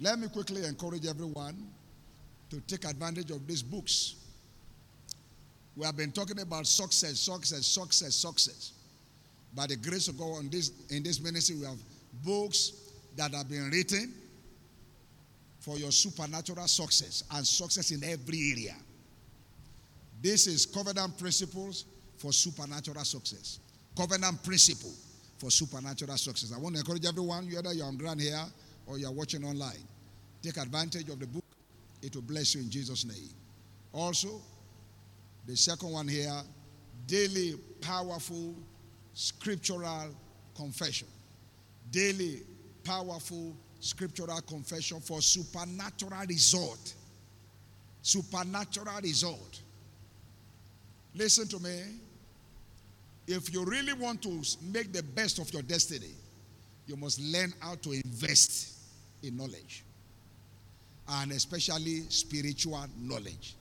Let me quickly encourage everyone to take advantage of these books. We have been talking about success, success, success, success. By the grace of God, in this, in this ministry, we have books that have been written for your supernatural success and success in every area. This is covenant principles for supernatural success. Covenant principle for supernatural success. I want to encourage everyone, whether you're on ground here or you're watching online, take advantage of the book. It will bless you in Jesus' name. Also, the second one here, daily powerful scriptural confession. Daily powerful scriptural confession for supernatural result. Supernatural result. Listen to me. If you really want to make the best of your destiny, you must learn how to invest in knowledge and especially spiritual knowledge.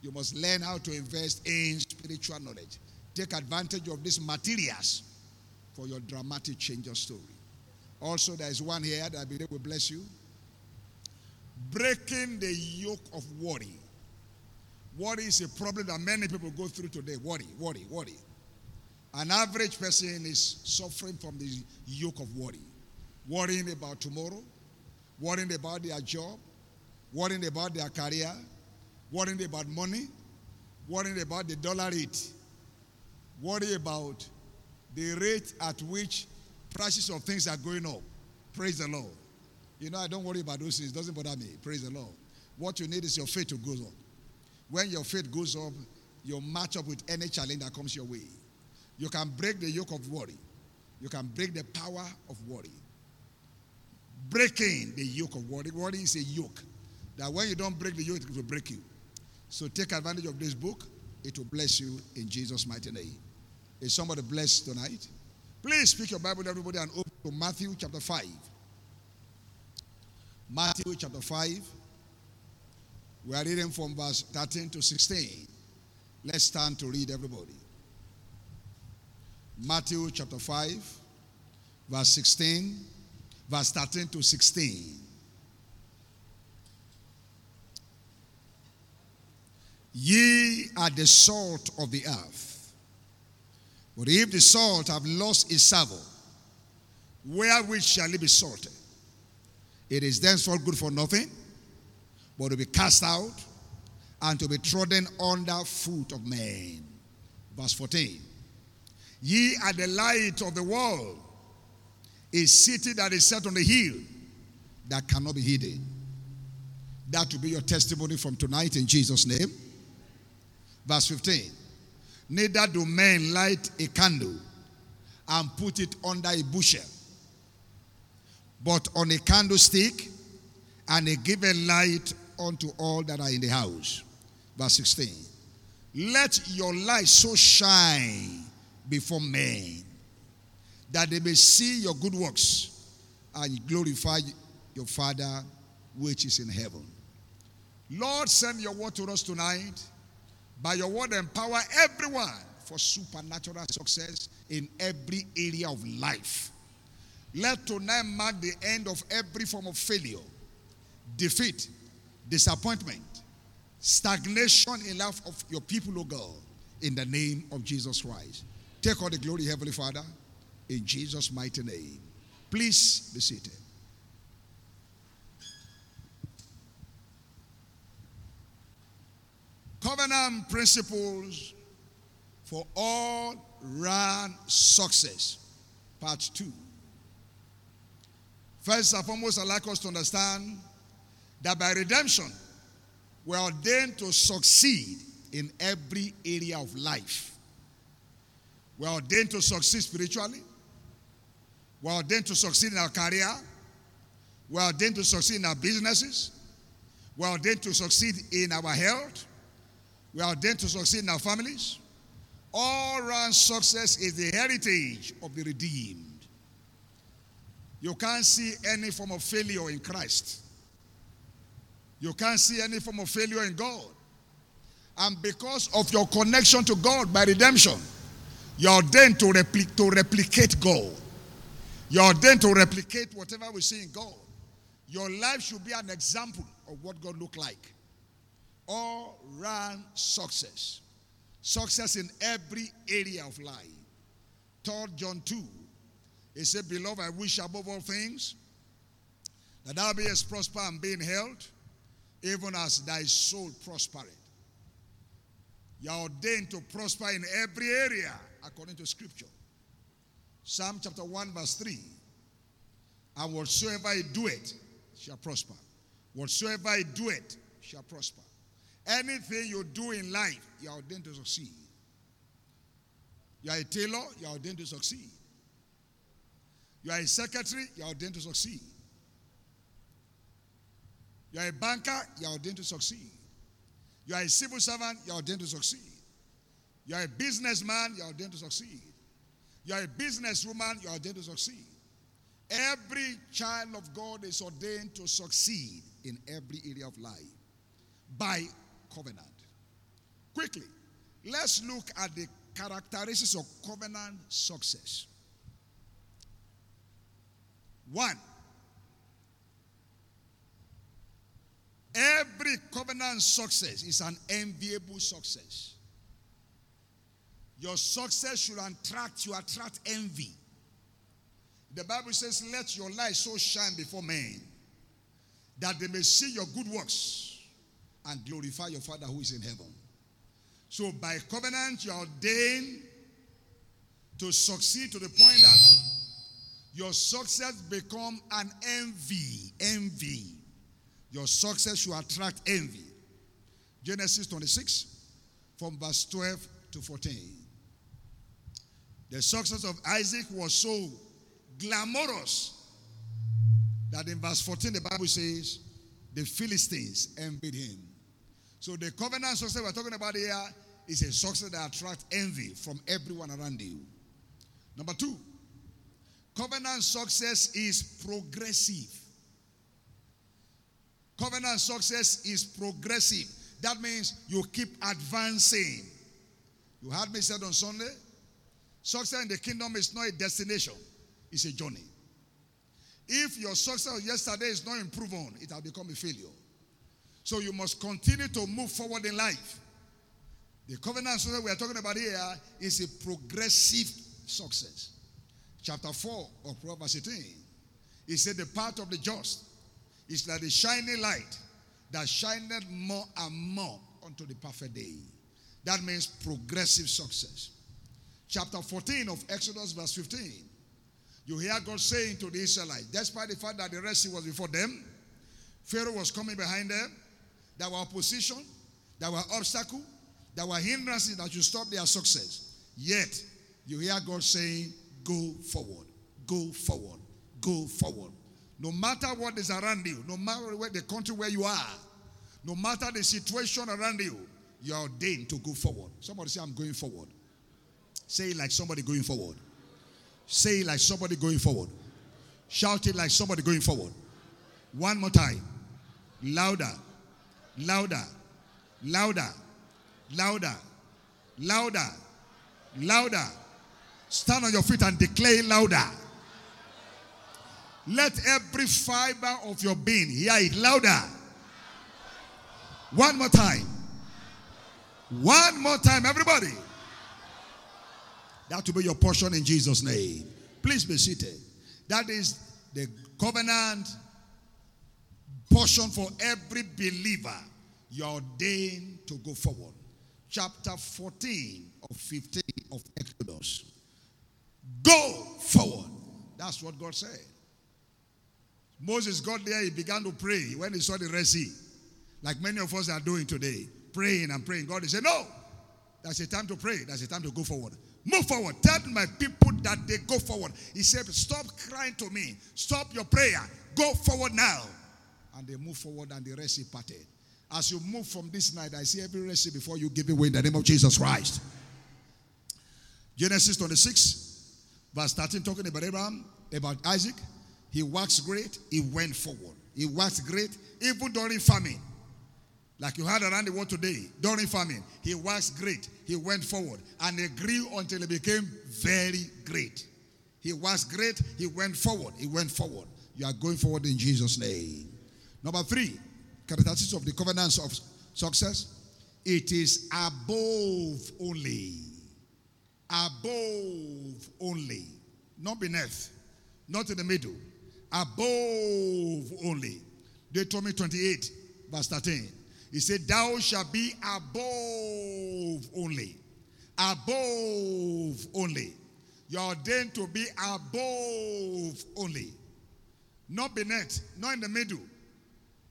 You must learn how to invest in spiritual knowledge. Take advantage of these materials for your dramatic change of story. Also, there is one here that I believe will bless you. Breaking the yoke of worry. Worry is a problem that many people go through today. Worry, worry, worry. An average person is suffering from the yoke of worry. Worrying about tomorrow, worrying about their job, worrying about their career, worrying about money, worrying about the dollar rate, worry about the rate at which prices of things are going up. Praise the Lord. You know, I don't worry about those things. It doesn't bother me. Praise the Lord. What you need is your faith to go up. When your faith goes up, you match up with any challenge that comes your way. You can break the yoke of worry. You can break the power of worry. Breaking the yoke of worry. Worry is a yoke. That when you don't break the yoke, it will break you. So take advantage of this book. It will bless you in Jesus' mighty name. Is somebody blessed tonight? Please speak your Bible, everybody, and open to Matthew chapter 5. Matthew chapter 5. We are reading from verse 13 to 16. Let's stand to read, everybody. Matthew chapter 5, verse 16, verse 13 to 16. Ye are the salt of the earth. But if the salt have lost its savour, wherewith shall it be salted? It is thenceforth good for nothing, but to be cast out and to be trodden under foot of men. Verse 14. Ye are the light of the world. A city that is set on the hill that cannot be hidden. That will be your testimony from tonight in Jesus' name. Verse 15. Neither do men light a candle and put it under a bushel, but on a candlestick, and give a light unto all that are in the house. Verse 16. Let your light so shine before men that they may see your good works and glorify your Father which is in heaven. Lord, send your word to us tonight. By your word, empower everyone for supernatural success in every area of life. Let tonight mark the end of every form of failure, defeat, disappointment, stagnation in life of your people, O God, in the name of Jesus Christ. Take all the glory, Heavenly Father, in Jesus' mighty name. Please be seated. Covenant principles for all round success, part two. First and foremost, I'd like us to understand that by redemption, we're ordained to succeed in every area of life. We're ordained to succeed spiritually. We're ordained to succeed in our career. We're ordained to succeed in our businesses. We're ordained to succeed in our health. We're ordained to succeed in our families. All round success is the heritage of the redeemed. You can't see any form of failure in Christ. You can't see any form of failure in God. And because of your connection to God by redemption, you're ordained to, repli- to replicate God. You're ordained to replicate whatever we see in God. Your life should be an example of what God looked like. All round success. Success in every area of life. 3 John 2. He said, Beloved, I wish above all things that thou mayest prosper and be held, even as thy soul prospereth. You are ordained to prosper in every area according to scripture. Psalm chapter 1, verse 3. And whatsoever I do it shall prosper. Whatsoever I do it shall prosper. Anything you do in life, you are ordained to succeed. You are a tailor, you are ordained to succeed. You are a secretary, you are ordained to succeed. You are a banker, you are ordained to succeed. You are a civil servant, you are ordained to succeed. You are a businessman, you are ordained to succeed. You are a businesswoman, you are ordained to succeed. Every child of God is ordained to succeed in every area of life by covenant. Quickly, let's look at the characteristics of covenant success. One, every covenant success is an enviable success. Your success should attract you attract envy. The Bible says, Let your light so shine before men that they may see your good works and glorify your Father who is in heaven. So, by covenant, you are ordained to succeed to the point that your success become an envy. Envy. Your success should attract envy. Genesis 26, from verse 12 to 14. The success of Isaac was so glamorous that in verse 14 the Bible says the Philistines envied him. So the covenant success we're talking about here is a success that attracts envy from everyone around you. Number two, covenant success is progressive. Covenant success is progressive. That means you keep advancing. You heard me said on Sunday, success in the kingdom is not a destination, it's a journey. If your success yesterday is not improved on, it has become a failure. So you must continue to move forward in life. The covenant success we are talking about here is a progressive success. Chapter 4 of Proverbs 18. He said, The path of the just is like a shining light that shineth more and more unto the perfect day. That means progressive success. Chapter 14 of Exodus, verse 15. You hear God saying to the Israelites, despite the fact that the Red Sea was before them, Pharaoh was coming behind them, there were opposition, there were obstacles, there were hindrances that should stop their success. Yet, you hear God saying, Go forward, go forward, go forward. No matter what is around you, no matter where the country where you are, no matter the situation around you, you are ordained to go forward. Somebody say, I'm going forward. Say it like somebody going forward. Say it like somebody going forward. Shout it like somebody going forward. One more time. Louder, louder, louder, louder, louder, louder. Stand on your feet and declare louder. Let every fiber of your being hear it louder. One more time. One more time, everybody. That will be your portion in Jesus' name. Please be seated. That is the covenant portion for every believer. You are ordained to go forward. Chapter 14 of 15 of Exodus. Go forward. That's what God said. Moses got there, he began to pray when he saw the Red Sea, like many of us are doing today, praying and praying. God he said, No, that's a time to pray, that's a time to go forward. Move forward. Tell my people that they go forward. He said, Stop crying to me. Stop your prayer. Go forward now. And they move forward and the Red Sea parted. As you move from this night, I see every Sea before you give away in the name of Jesus Christ. Genesis 26, verse 13, talking about Abraham, about Isaac. He works great, he went forward. He works great, even during famine. Like you had around the world today, during famine, he was great. He went forward and he grew until he became very great. He was great. He went forward. He went forward. You are going forward in Jesus' name. Number three, characteristics of the covenants of success. It is above only. Above only. Not beneath. Not in the middle. Above only. Deuteronomy 28, verse 13. He said, Thou shalt be above only. Above only. You are ordained to be above only. Not beneath, not in the middle.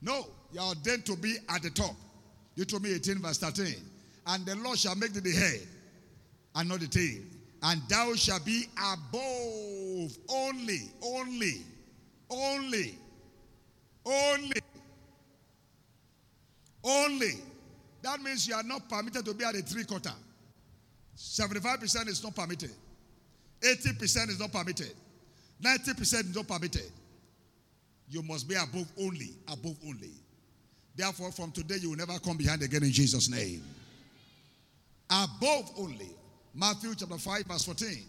No, you are ordained to be at the top. Deuteronomy 18, verse 13. And the Lord shall make thee the head and not the tail. And thou shalt be above only, only, only, only, only. That means you are not permitted to be at a three quarter. 75% is not permitted. 80% is not permitted. 90% is not permitted. You must be above only, above only. Therefore, from today, you will never come behind again in Jesus' name. Above only. Matthew chapter 5, verse 14.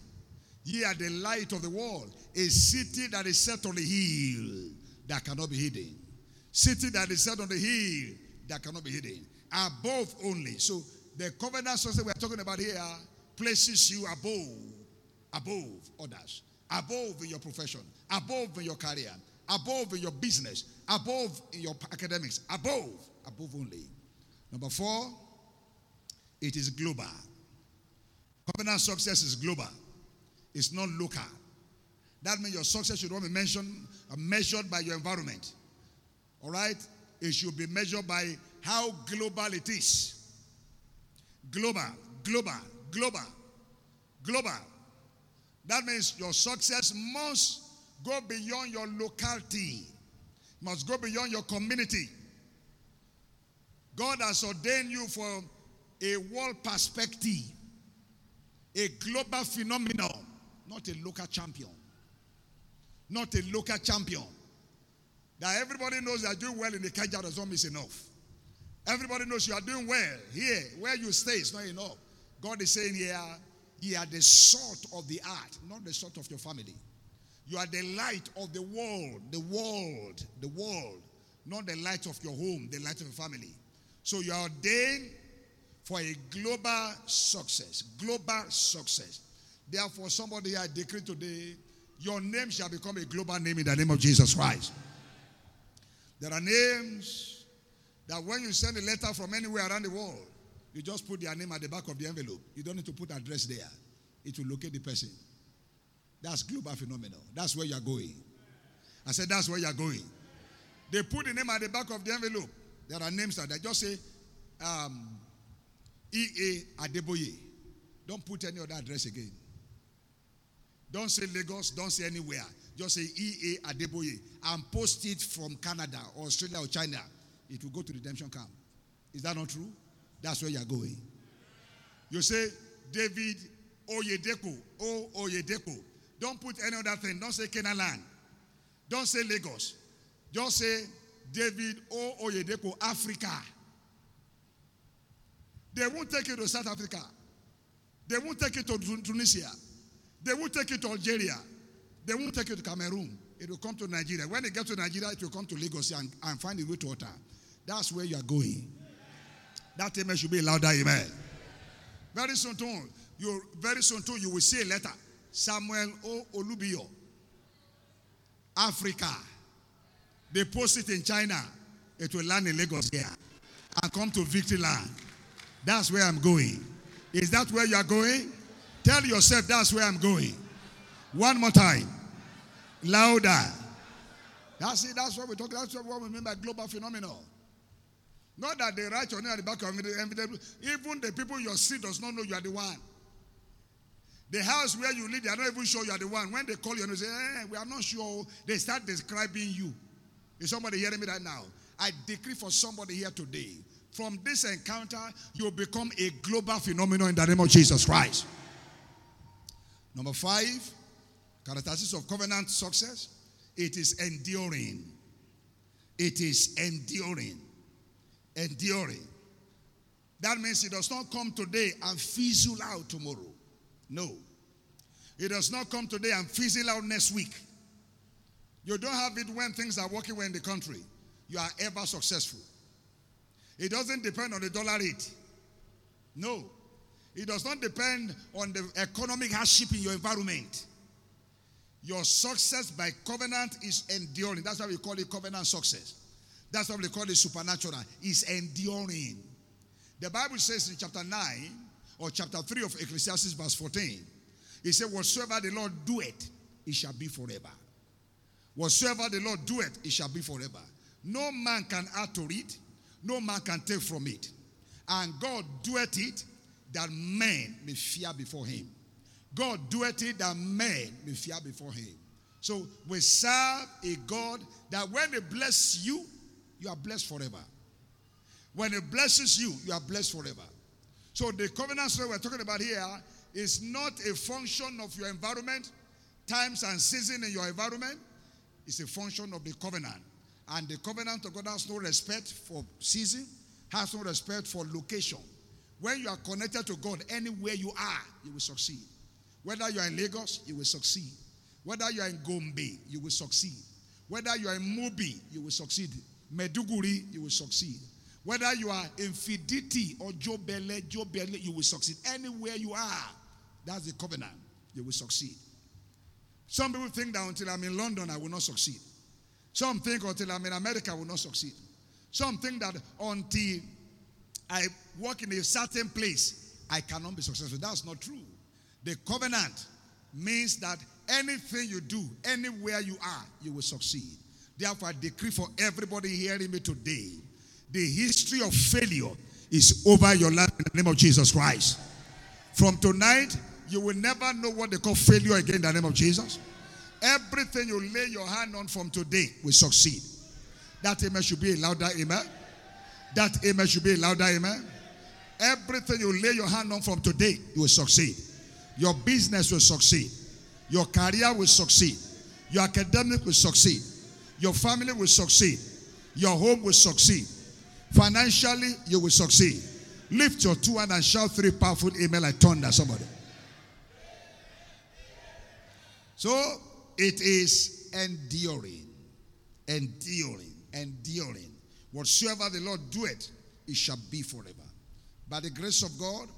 Ye are the light of the world, a city that is set on the hill that cannot be hidden. City that is set on the hill that cannot be hidden. Above only. So the covenant success we're talking about here places you above, above others, above in your profession, above in your career, above in your business, above in your academics, above, above only. Number four, it is global. Covenant success is global. It's not local. That means your success should not be mentioned, uh, measured by your environment. All right? It should be measured by how global it is. Global, global, global, global. That means your success must go beyond your locality, must go beyond your community. God has ordained you for a world perspective, a global phenomenon, not a local champion. Not a local champion. That everybody knows you are doing well in the Kaja does not enough. Everybody knows you are doing well here. Where you stay is not enough. God is saying here, you are the salt of the earth, not the salt of your family. You are the light of the world, the world, the world, not the light of your home, the light of your family. So you are ordained for a global success, global success. Therefore, somebody I decree today, your name shall become a global name in the name of Jesus Christ. There are names that when you send a letter from anywhere around the world, you just put their name at the back of the envelope. You don't need to put address there. It will locate the person. That's global phenomenon. That's where you're going. I said, that's where you're going. They put the name at the back of the envelope. There are names that just say um, E.A. Adeboye. Don't put any other address again. Don't say Lagos. Don't say anywhere. Just say E.A. Adeboye and post it from Canada or Australia or China. It will go to redemption camp. Is that not true? That's where you're going. You say David Oyedepo. O Oyedepo. Don't put any other thing. Don't say Canaan land. Don't say Lagos. Just say David O Oyedepo, Africa. They won't take you to South Africa. They won't take you to Tunisia. They won't take you to Algeria. They won't take you to Cameroon. It will come to Nigeria. When it gets to Nigeria, it will come to Lagos and, and find a way to water. That's where you are going. That amen should be louder, amen. Very soon, too, you very soon too, you will see a letter. Samuel O. Olubio, Africa. They post it in China. It will land in Lagos here and come to Victory Land. That's where I'm going. Is that where you are going? Tell yourself that's where I'm going. One more time. Louder. That's it. That's what we're talking. That's what we mean by global phenomenon. Not that they write your name at the back of the envelope. Even the people you see does not know you are the one. The house where you live, they are not even sure you are the one. When they call you and they say, eh, we are not sure, they start describing you. Is somebody hearing me right now? I decree for somebody here today. From this encounter, you'll become a global phenomenon in the name of Jesus Christ. Number five, characteristics of covenant success. It is enduring. It is enduring. Enduring. That means it does not come today and fizzle out tomorrow. No. It does not come today and fizzle out next week. You don't have it when things are working well in the country. You are ever successful. It doesn't depend on the dollar rate. No. It does not depend on the economic hardship in your environment. Your success by covenant is enduring. That's why we call it covenant success. That's why we call it supernatural. It's enduring. The Bible says in chapter 9 or chapter 3 of Ecclesiastes, verse 14, it said, Whatsoever the Lord doeth, it shall be forever. Whatsoever the Lord doeth, it shall be forever. No man can add to it, no man can take from it. And God doeth it that men may fear before him. God doeth it that men may fear before him. So we serve a God that when he bless you, you are blessed forever. When he blesses you, you are blessed forever. So the covenant story we're talking about here is not a function of your environment, times and season in your environment. It's a function of the covenant. And the covenant of God has no respect for season, has no respect for location. When you are connected to God, anywhere you are, you will succeed. Whether you are in Lagos, you will succeed. Whether you are in Gombe, you will succeed. Whether you are in Mubi, you will succeed. Maiduguri, you will succeed. Whether you are in Fiditi or Jobele, Jobele, you will succeed. Anywhere you are, that's the covenant. You will succeed. Some people think that until I'm in London, I will not succeed. Some think until I'm in America, I will not succeed. Some think that until I work in a certain place, I cannot be successful. That's not true. The covenant means that anything you do, anywhere you are, you will succeed. Therefore, I decree for everybody hearing me today the history of failure is over your life in the name of Jesus Christ. From tonight, you will never know what they call failure again in the name of Jesus. Everything you lay your hand on from today will succeed. That amen should be a louder amen. That amen should be a louder amen. Everything you lay your hand on from today, you will succeed. Your business will succeed. Your career will succeed. Your academic will succeed. Your family will succeed. Your home will succeed. Financially, you will succeed. Lift your two hand and shout three powerful amen like thunder, somebody. So it is enduring, enduring, enduring. Whatsoever the Lord doeth, it shall be forever. By the grace of God,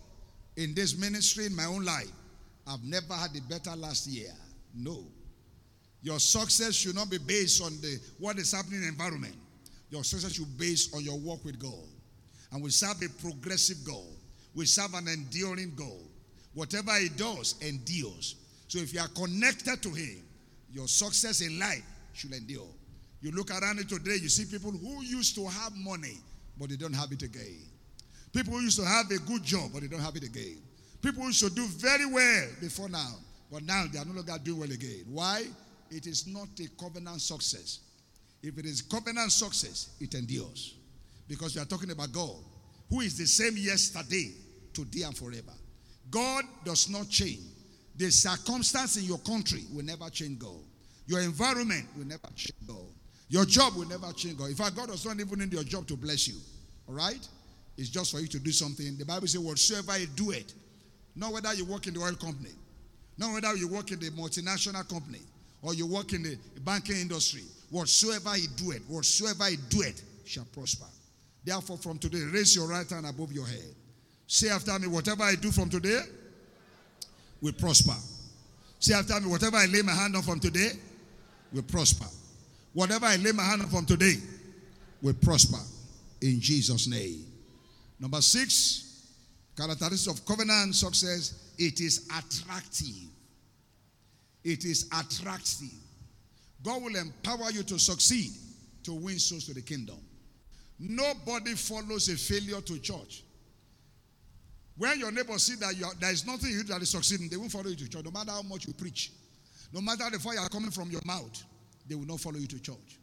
in this ministry, in my own life, I've never had a better last year. No. Your success should not be based on the what is happening in the environment. Your success should be based on your work with God. And we serve a progressive goal. We serve an enduring goal. Whatever he does endures. So if you are connected to him, your success in life should endure. You look around it today, you see people who used to have money, but they don't have it again. People who used to have a good job, but they don't have it again. People who to do very well before now, but now they are no longer doing well again. Why? It is not a covenant success. If it is covenant success, it endures. Because we are talking about God, who is the same yesterday, today, and forever. God does not change. The circumstance in your country will never change God. Your environment will never change God. Your job will never change God. In fact, God does not even need your job to bless you. All right? It's just for you to do something. The Bible says, whatsoever you do it, not whether you work in the oil company, not whether you work in the multinational company, or you work in the banking industry, whatsoever he do it, whatsoever he do it, shall prosper. Therefore, from today, raise your right hand above your head. Say after me, whatever I do from today will prosper. Say after me, whatever I lay my hand on from today will prosper. Whatever I lay my hand on from today will prosper. In Jesus' name. Number six, characteristics of covenant success, it is attractive. It is attractive. God will empower you to succeed to win souls to the kingdom. Nobody follows a failure to church. When your neighbors see that are, there is nothing you that is succeeding, they won't follow you to church, no matter how much you preach. No matter the fire coming from your mouth, they will not follow you to church.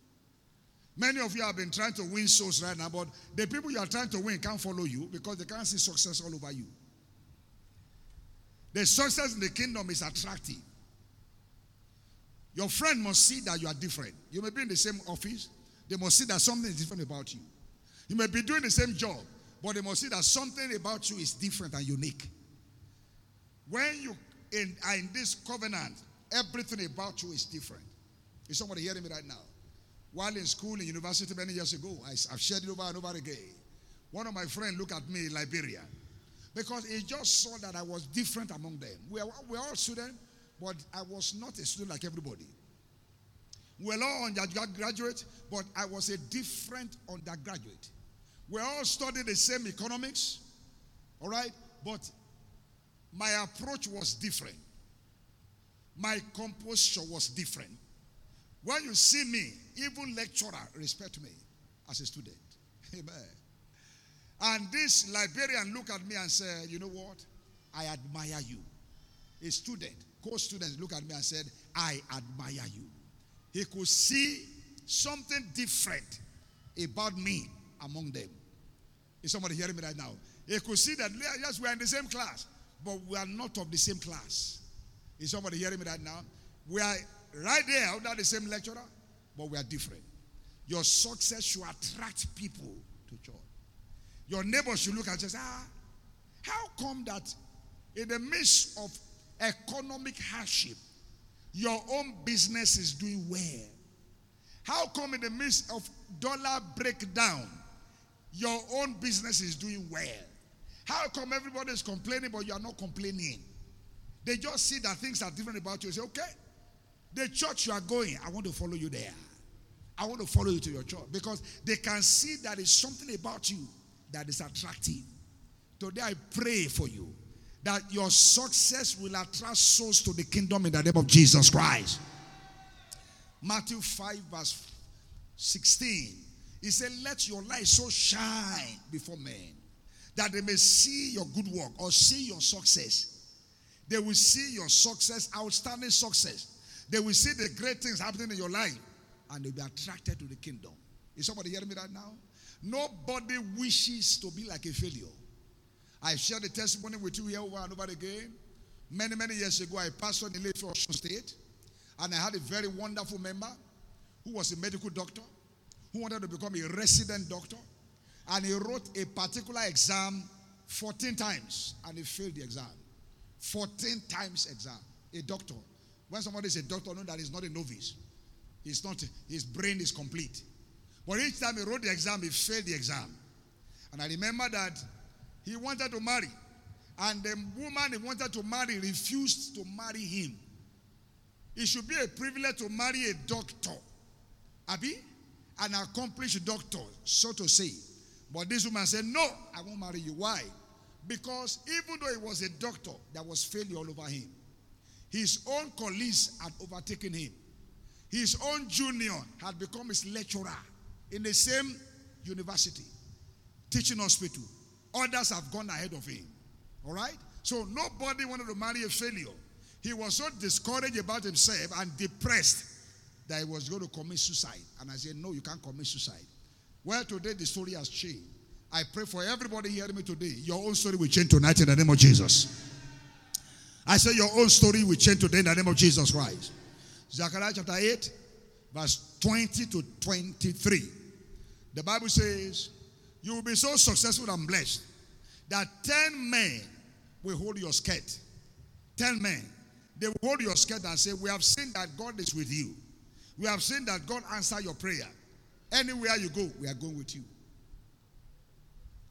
Many of you have been trying to win souls right now, but the people you are trying to win can't follow you because they can't see success all over you. The success in the kingdom is attractive. Your friend must see that you are different. You may be in the same office, they must see that something is different about you. You may be doing the same job, but they must see that something about you is different and unique. When you in, are in this covenant, everything about you is different. Is somebody hearing me right now? While in school in university many years ago, I, have shared it over and over again. One of my friends looked at me in Liberia because he just saw that I was different among them. We are, we are all students, but I was not a student like everybody. We are all undergraduate, but I was a different undergraduate. We all studied the same economics, all right? But my approach was different. My composure was different. When you see me, even lecturer respect me as a student. Amen. And this Liberian look at me and say, you know what? I admire you. A student, co-students look at me and said, I admire you. He could see something different about me among them. Is somebody hearing me right now? He could see that, yes, we are in the same class, but we are not of the same class. Is somebody hearing me right now? We are right there under the same lecturer, but we are different. Your success should attract people to church. Your neighbor should look and say, ah, how come that in the midst of economic hardship, your own business is doing well? How come in the midst of dollar breakdown, your own business is doing well? How come everybody is complaining, but you are not complaining? They just see that things are different about you. Say, okay, the church you are going, I want to follow you there. I want to follow you to your church because they can see that it's something about you that is attractive. Today I pray for you that your success will attract souls to the kingdom in the name of Jesus Christ. Matthew 5, verse 16. He said, Let your light so shine before men that they may see your good work or see your success. They will see your success, outstanding success. They will see the great things happening in your life and they'll be attracted to the kingdom. Is somebody hearing me right now? Nobody wishes to be like a failure. I shared the testimony with you here over and over again. Many, many years ago, I pastored in Lake Ocean State, and I had a very wonderful member who was a medical doctor who wanted to become a resident doctor, and he wrote a particular exam 14 times, and he failed the exam. 14 times exam. A doctor. When somebody is a doctor, know that he's not a novice. He's not, his brain is complete. But each time he wrote the exam, he failed the exam. And I remember that he wanted to marry. And the woman he wanted to marry refused to marry him. It should be a privilege to marry a doctor. Abi? An accomplished doctor, so to say. But this woman said, No, I won't marry you. Why? Because even though he was a doctor, there was failure all over him. His own colleagues had overtaken him. His own junior had become his lecturer in the same university, teaching hospital. Others have gone ahead of him. All right? So nobody wanted to marry a failure. He was so discouraged about himself and depressed that he was going to commit suicide. And I said, No, you can't commit suicide. Well, today the story has changed. I pray for everybody hearing me today. Your own story will change tonight in the name of Jesus. I say your own story will change today in the name of Jesus Christ. Zechariah chapter 8, verse 20 to 23. The Bible says, You will be so successful and blessed that 10 men will hold your skirt. 10 men. They will hold your skirt and say, We have seen that God is with you. We have seen that God answered your prayer. Anywhere you go, we are going with you.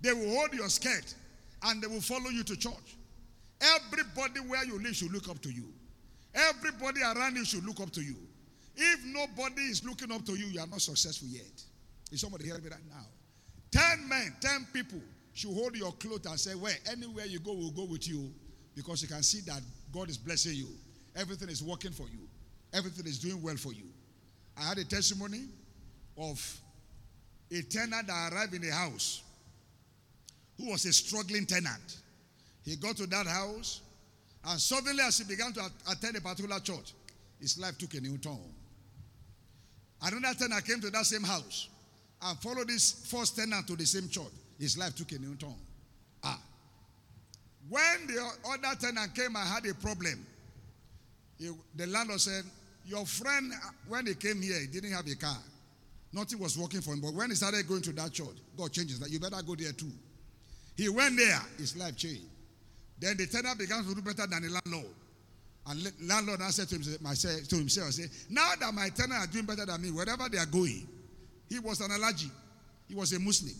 They will hold your skirt and they will follow you to church. Everybody where you live should look up to you. Everybody around you should look up to you. If nobody is looking up to you, you are not successful yet. Is somebody hearing me right now? Ten men, ten people should hold your clothes and say, Well, anywhere you go, we'll go with you because you can see that God is blessing you. Everything is working for you, everything is doing well for you. I had a testimony of a tenant that arrived in a house who was a struggling tenant. He got to that house, and suddenly, as he began to attend a particular church, his life took a new turn. Another tenant came to that same house and followed this first tenant to the same church. His life took a new turn. Ah. When the other tenant came and had a problem, he, the landlord said, Your friend, when he came here, he didn't have a car. Nothing was working for him. But when he started going to that church, God changes that. You better go there too. He went there, his life changed. Then the tenant began to do better than the landlord. And landlord now said to himself, myself, to himself, say, now that my tenant are doing better than me, wherever they are going, he was an Alhaji. He was a Muslim.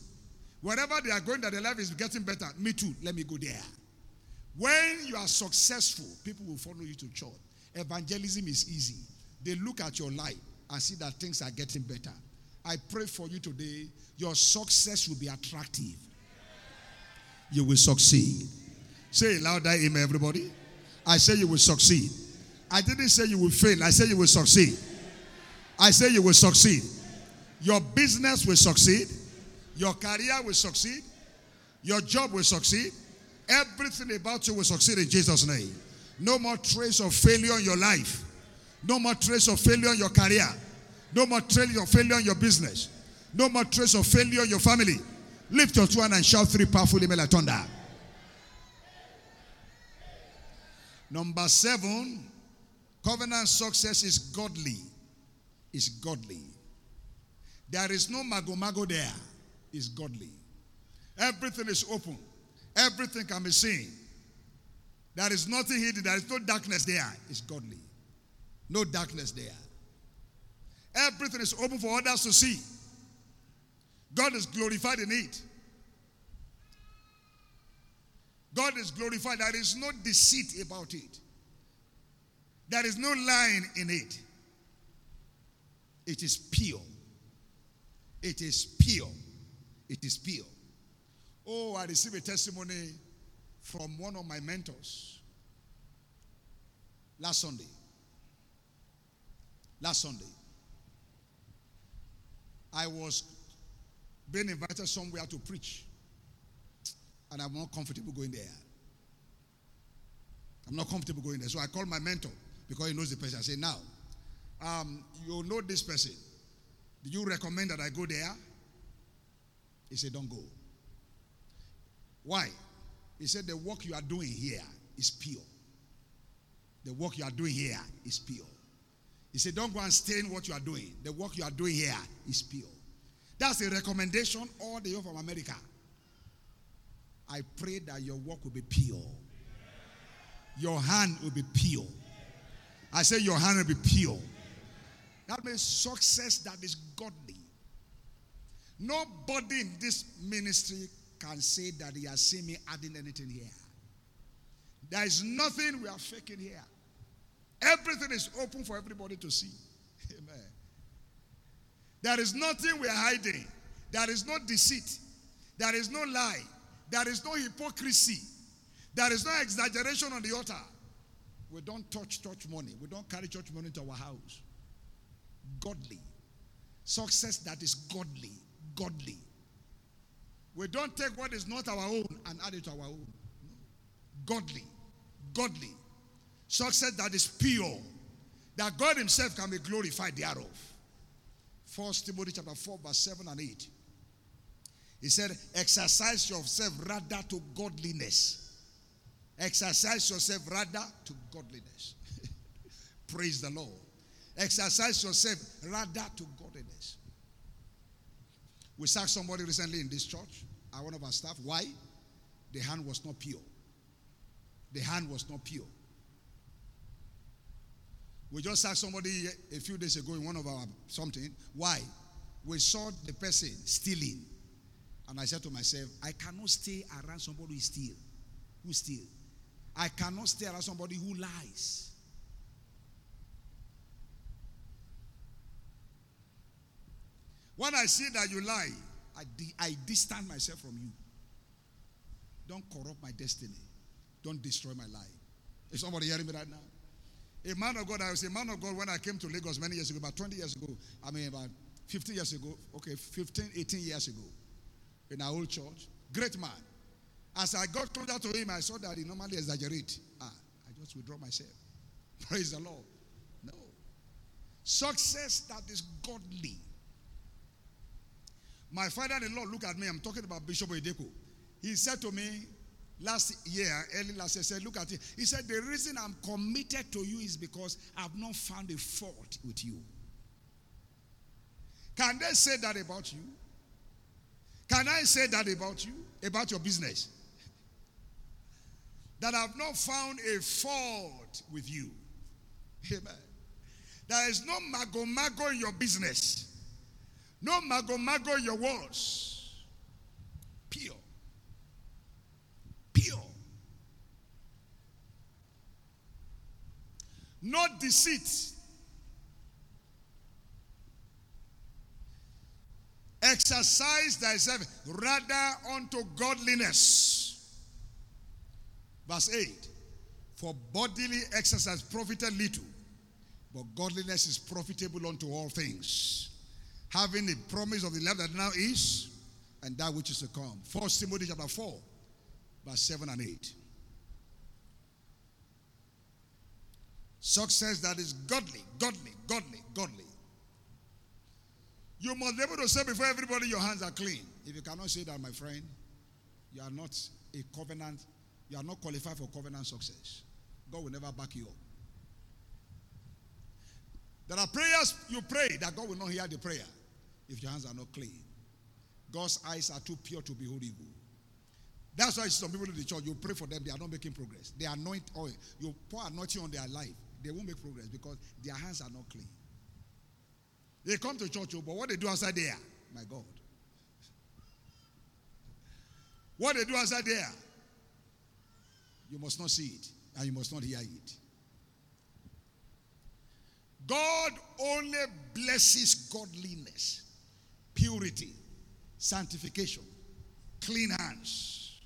Wherever they are going, that their life is getting better. Me too. Let me go there. When you are successful, people will follow you to church. Evangelism is easy. They look at your life and see that things are getting better. I pray for you today. Your success will be attractive. You will succeed. Say it louder, amen, everybody. I say you will succeed. I didn't say you will fail. I say you will succeed. I say you will succeed. Your business will succeed. Your career will succeed. Your job will succeed. Everything about you will succeed in Jesus' name. No more trace of failure in your life. No more trace of failure in your career. No more trace of failure in your business. No more trace of failure in your family. Lift your two hands and shout three powerful email thunder. Number seven, covenant success is godly. Is godly. There is no mago mago there. Is godly. Everything is open. Everything can be seen. There is nothing hidden. There is no darkness there. It's godly. No darkness there. Everything is open for others to see. God is glorified in it. God is glorified. There is no deceit about it. There is no lying in it. It is pure. It is pure. It is pure. Oh, I received a testimony from one of my mentors last Sunday. Last Sunday. I was being invited somewhere to preach, and I'm not comfortable going there. I'm not comfortable going there. So I called my mentor because he knows the person. I said, Now, um, you know this person. Do you recommend that I go there? He said, Don't go. Why? He said, The work you are doing here is pure. The work you are doing here is pure. He said, Don't go and stain what you are doing. The work you are doing here is pure. That's a recommendation all the way from America. I pray that your work will be pure. Your hand will be pure. I say your hand will be pure. That means success that is godly. Nobody in this ministry can say that he has seen me adding anything here. There is nothing we are faking here. Everything is open for everybody to see. Amen. There is nothing we are hiding. There is no deceit. There is no lie. There is no hypocrisy. There is no exaggeration on the altar. We don't touch church money. We don't carry church money to our house. Godly. Success that is godly. Godly. We don't take what is not our own and add it to our own. Godly. Godly. Success that is pure. That God Himself can be glorified thereof. First Timothy chapter 4, verse 7 and 8. He said, exercise yourself rather to godliness. Exercise yourself rather to godliness. Praise the Lord. Exercise yourself rather to godliness. We sacked somebody recently in this church, one of our staff. Why? The hand was not pure. The hand was not pure. We just sacked somebody a few days ago in one of our something. Why? We saw the person stealing. And I said to myself, I cannot stay around somebody who steal. Who steal? I cannot stay around somebody who lies. When I see that you lie, I, di- I distance myself from you. Don't corrupt my destiny. Don't destroy my life. Is somebody hearing me right now? A man of God, I was a man of God when I came to Lagos many years ago, about 20 years ago. I mean, about 15 years ago. Okay, 15, 18 years ago. In our old church. Great man. As I got closer to him, I saw that he normally exaggerate. Ah, I just withdraw myself. Praise the Lord. No. Success that is godly. My father-in-law look at me. I'm talking about Bishop Edeko. He said to me last year, early last year, said, look at it. He said, the reason I'm committed to you is because I've not found a fault with you. Can they say that about you? Can I say that about you? About your business? that I have not found a fault with you. Amen. There is no mago mago in your business, no mago mago in your words. Pure. Pure. Not deceit. Exercise thyself rather unto godliness. Verse 8 For bodily exercise profited little, but godliness is profitable unto all things. Having the promise of the life that now is, and that which is to come. First Timothy chapter 4, verse 7 and 8. Success that is godly, godly, godly, godly. You must be able to say before everybody your hands are clean. If you cannot say that, my friend, you are not a covenant, you are not qualified for covenant success. God will never back you up. There are prayers you pray that God will not hear the prayer if your hands are not clean. God's eyes are too pure to behold evil. That's why some people in the church, you pray for them, they are not making progress. They anoint oil. You pour anointing on their life, they won't make progress because their hands are not clean. They come to church, oh, but what they do outside there, my God. What they do outside there, you must not see it and you must not hear it. God only blesses godliness, purity, sanctification, clean hands,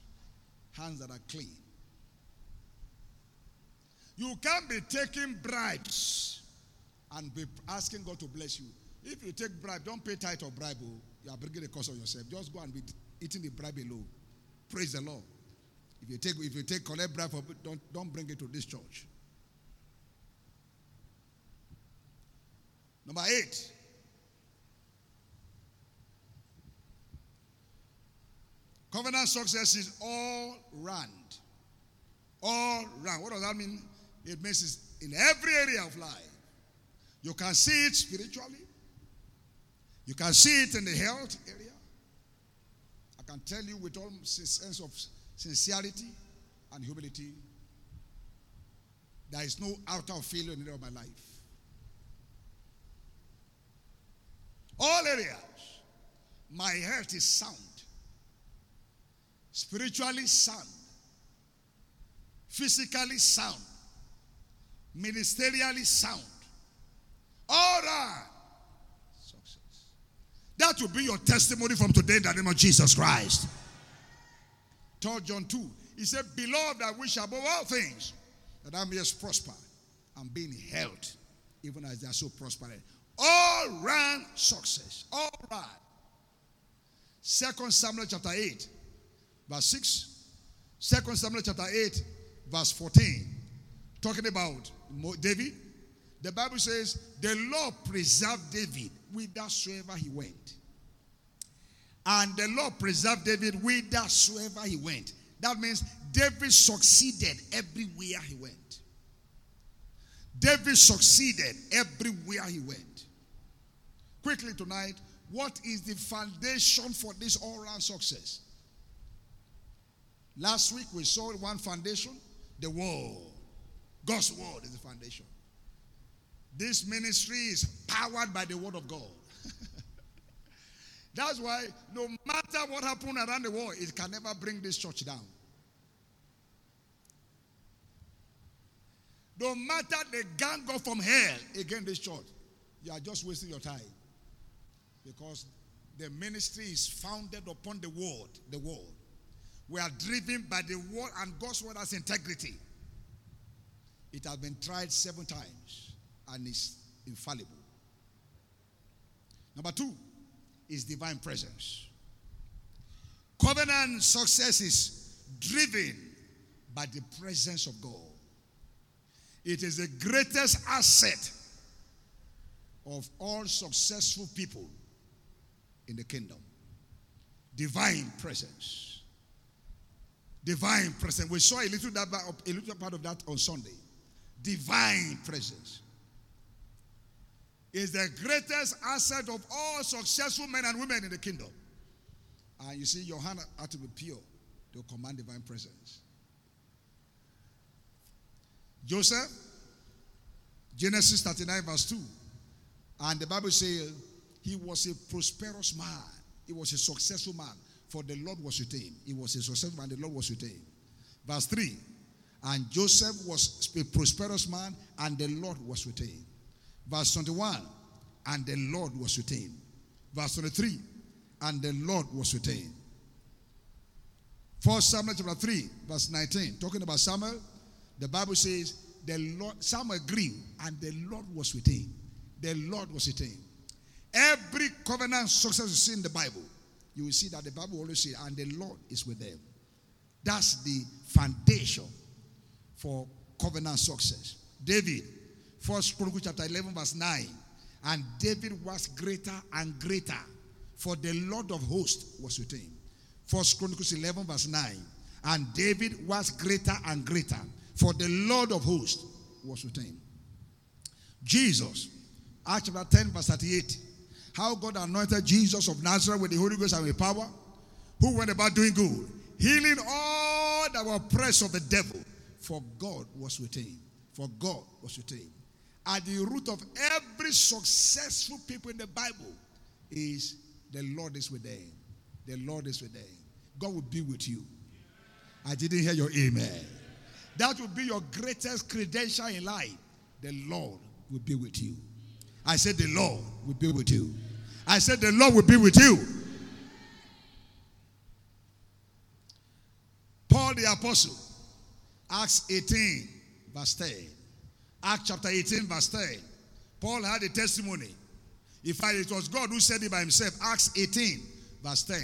hands that are clean. You can't be taking bribes and be asking God to bless you. If you take bribe, don't pay tithe or bribe. Oh, you are bringing the cost on yourself. Just go and be eating the bribe alone. Praise the Lord. If you take if you take collect bribe, for, don't don't bring it to this church. Number eight. Covenant success is all round. All round. What does that mean? It means it's in every area of life. You can see it spiritually. You can see it in the health area. I can tell you with all sense of sincerity and humility, there is no outer failure in my life. All areas, my health is sound, spiritually sound, physically sound, ministerially sound. All right. That will be your testimony from today in the name of Jesus Christ. 3 John 2. He said, Beloved, I wish above all things that I may prosper and be in health, even as they are so prosperous. All round success. All right. Second Samuel chapter 8, verse 6. Second Samuel chapter 8, verse 14. Talking about David. The Bible says, The Lord preserved David whithersoever he went. And the Lord preserved David whithersoever he went. That means David succeeded everywhere he went. David succeeded everywhere he went. Quickly tonight, what is the foundation for this all round success? Last week we saw one foundation the word. God's word is the foundation. This ministry is powered by the word of God. That's why no matter what happened around the world, it can never bring this church down. No matter the gang go from hell against this church, you are just wasting your time. Because the ministry is founded upon the word, the word. We are driven by the word, and God's word has integrity. It has been tried seven times and is infallible. Number two is divine presence. Covenant success is driven by the presence of God. It is the greatest asset of all successful people in the kingdom. Divine presence. Divine presence. We saw a little, that, a little part of that on Sunday. Divine presence is the greatest asset of all successful men and women in the kingdom. And you see, your hand had to be pure to command divine presence. Joseph, Genesis 39, verse 2. And the Bible says he was a prosperous man. He was a successful man. For the Lord was with him. He was a successful man, the Lord was with him. Verse 3. And Joseph was a prosperous man, and the Lord was with him. Verse 21. And the Lord was with him. Verse 23. And the Lord was with him. First Samuel chapter 3, verse 19. Talking about Samuel, the Bible says, the Lord, Samuel grew, and the Lord was with him. The Lord was with him. Every covenant success you see in the Bible, you will see that the Bible always says, and the Lord is with them. That's the foundation for covenant success. David, First Chronicles chapter 11, verse 9. And David was greater and greater, for the Lord of hosts was with him. First Chronicles 11, verse 9. And David was greater and greater, for the Lord of hosts was with him. Jesus, Acts chapter 10, verse 38. How God anointed Jesus of Nazareth with the Holy Ghost and with power, who went about doing good, healing all that were oppressed of the devil, for God was with him. For God was with him. At the root of every successful people in the Bible is the Lord is with them. The Lord is with them. God will be with you. I didn't hear your amen. That will be your greatest credential in life. The Lord will be with you. I said, The Lord will be with you. I said, The Lord will be with you. Paul the Apostle, Acts 18, verse 10. Acts chapter 18, verse 10. Paul had a testimony. In fact, it was God who said it by himself. Acts 18, verse 10.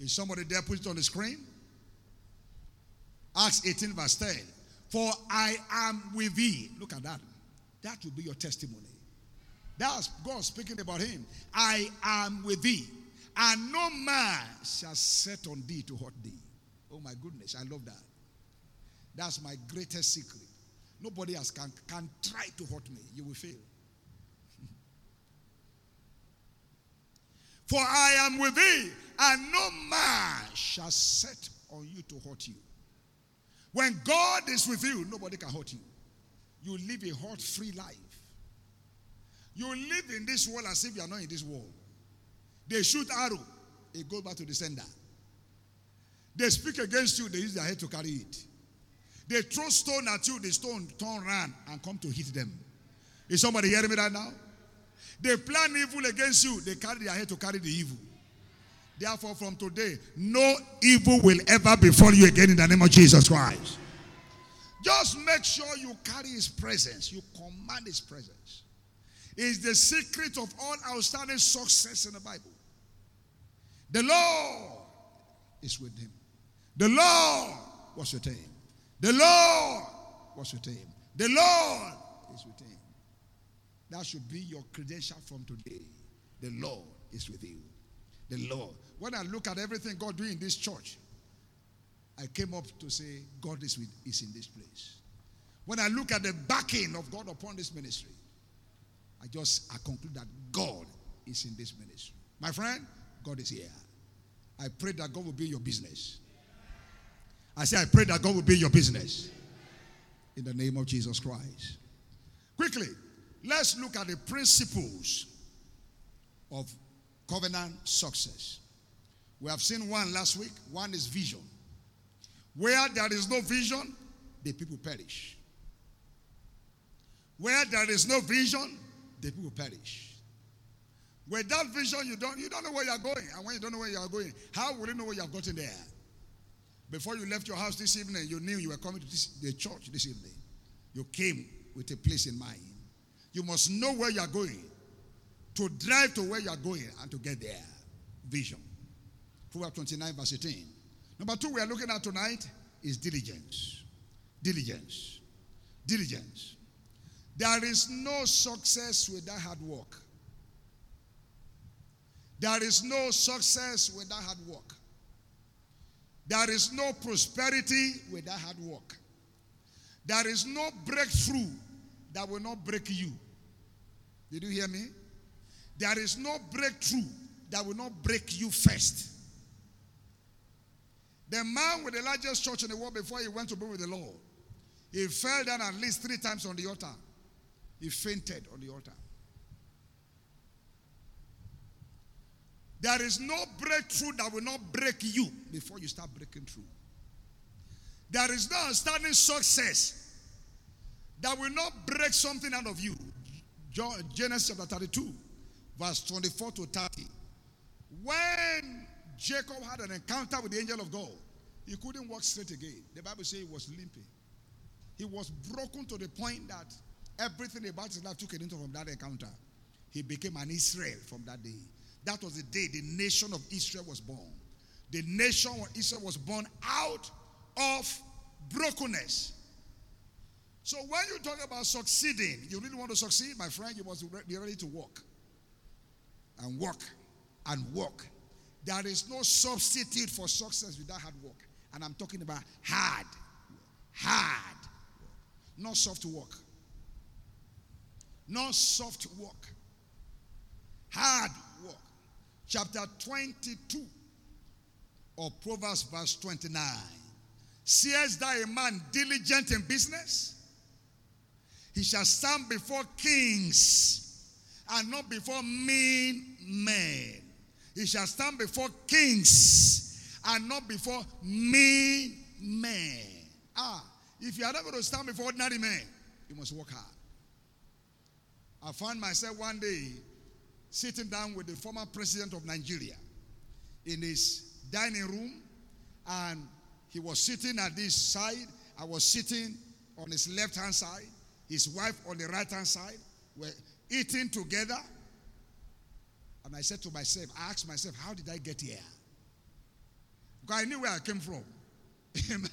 Is somebody there put it on the screen? Acts 18, verse 10. For I am with thee. Look at that. That will be your testimony. That's God speaking about him. I am with thee, and no man shall set on thee to hurt thee. Oh my goodness, I love that. That's my greatest secret. Nobody else can, can try to hurt me. You will fail. For I am with thee, and no man shall set on you to hurt you. When God is with you, nobody can hurt you. You live a hurt free life. You live in this world as if you are not in this world. They shoot arrow, it goes back to the sender. They speak against you, they use their head to carry it. They throw stone at you, the stone turn around and come to hit them. Is somebody hearing me right now? They plan evil against you, they carry their head to carry the evil. Therefore, from today, no evil will ever befall you again in the name of Jesus Christ. Just make sure you carry his presence, you command his presence is the secret of all outstanding success in the Bible. The Lord is with him. The Lord was with him. The Lord was with him. The Lord is with him. That should be your credential from today. The Lord is with you. The Lord. When I look at everything God doing in this church, I came up to say, God is, with, is in this place. When I look at the backing of God upon this ministry, I just I conclude that God is in this ministry. My friend, God is here. I pray that God will be your business. I say, I pray that God will be your business. In the name of Jesus Christ. Quickly, let's look at the principles of covenant success. We have seen one last week. One is vision. Where there is no vision, the people perish. Where there is no vision, the people perish. Without vision, you don't, you don't know where you're going. And when you don't know where you're going, how will you know where you have gotten there? Before you left your house this evening, you knew you were coming to this, the church this evening. You came with a place in mind. You must know where you are going to drive to where you are going and to get there. Vision. Proverbs 29, verse 18. Number two, we are looking at tonight is diligence. Diligence. Diligence. There is no success without hard work. There is no success without hard work. There is no prosperity without hard work. There is no breakthrough that will not break you. Did you hear me? There is no breakthrough that will not break you first. The man with the largest church in the world before he went to be with the Lord, He fell down at least three times on the altar. He fainted on the altar. There is no breakthrough that will not break you before you start breaking through. There is no outstanding success that will not break something out of you. Genesis chapter 32, verse 24 to 30. When Jacob had an encounter with the angel of God, he couldn't walk straight again. The Bible says he was limping. He was broken to the point that everything about his life took it into from that encounter. He became an Israel from that day. That was the day the nation of Israel was born. The nation of Israel was born out of brokenness. So when you talk about succeeding, you really want to succeed, my friend, you must be ready to walk. And walk and walk. There is no substitute for success without hard work. And I'm talking about hard. Hard. Not soft work. Not soft work. Chapter 22 of Proverbs, verse 29. Seest thou a man diligent in business? He shall stand before kings and not before mean men. He shall stand before kings and not before mean men. Ah, if you are not going to stand before ordinary men, you must work hard. I found myself one day sitting down with the former president of Nigeria in his dining room, and he was sitting at this side. I was sitting on his left hand side, his wife on the right hand side. We're eating together. And I said to myself, I asked myself, how did I get here? Because I knew where I came from.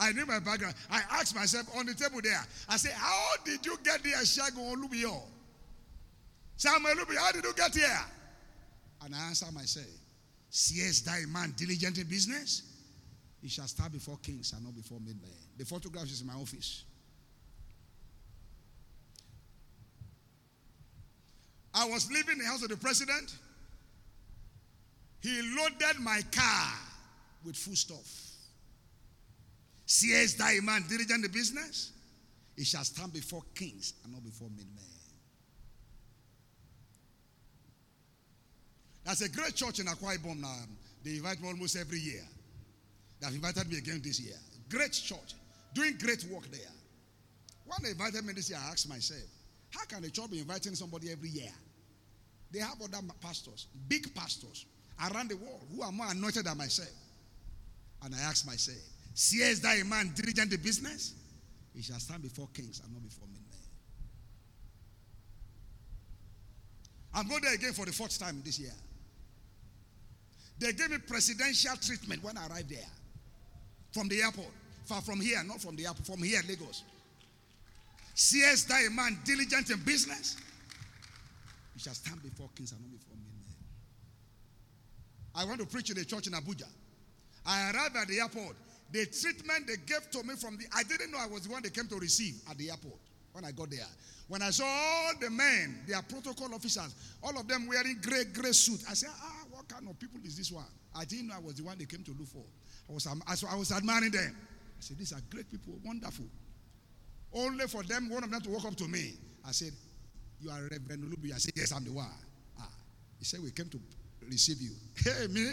I knew my background. I asked myself on the table there, I said, How did you get here, Shago Olubio? Samuel how did you get here? And I answered myself, Seest thy man diligent in business? He shall stand before kings and not before men. The photograph is in my office. I was leaving the house of the president. He loaded my car with food stuff. Seest thy man diligent in business? He shall stand before kings and not before men. There's a great church in Akwa Ibom now. They invite me almost every year. They have invited me again this year. Great church, doing great work there. When they invited me this year, I asked myself, how can a church be inviting somebody every year? They have other pastors, big pastors around the world who are more anointed than myself. And I asked myself, Seest that a man diligent in business? He shall stand before kings and not before men. I'm going there again for the fourth time this year. They gave me presidential treatment when I arrived there. From the airport. Far from here, not from the airport, from here, Lagos. Seest thou a man diligent in business? You shall stand before kings and not before men. I want to preach in a church in Abuja. I arrived at the airport. The treatment they gave to me from the, I didn't know I was the one they came to receive at the airport when I got there. When I saw all the men, their protocol officers, all of them wearing gray, gray suit, I said, ah, kind of people is this one? I didn't know I was the one they came to look for. I was, I was admiring them. I said, these are great people, wonderful. Only for them, one of them to walk up to me. I said, you are Reverend Olubi. I said, yes, I'm the one. Ah. He said, we came to receive you. Hey, me?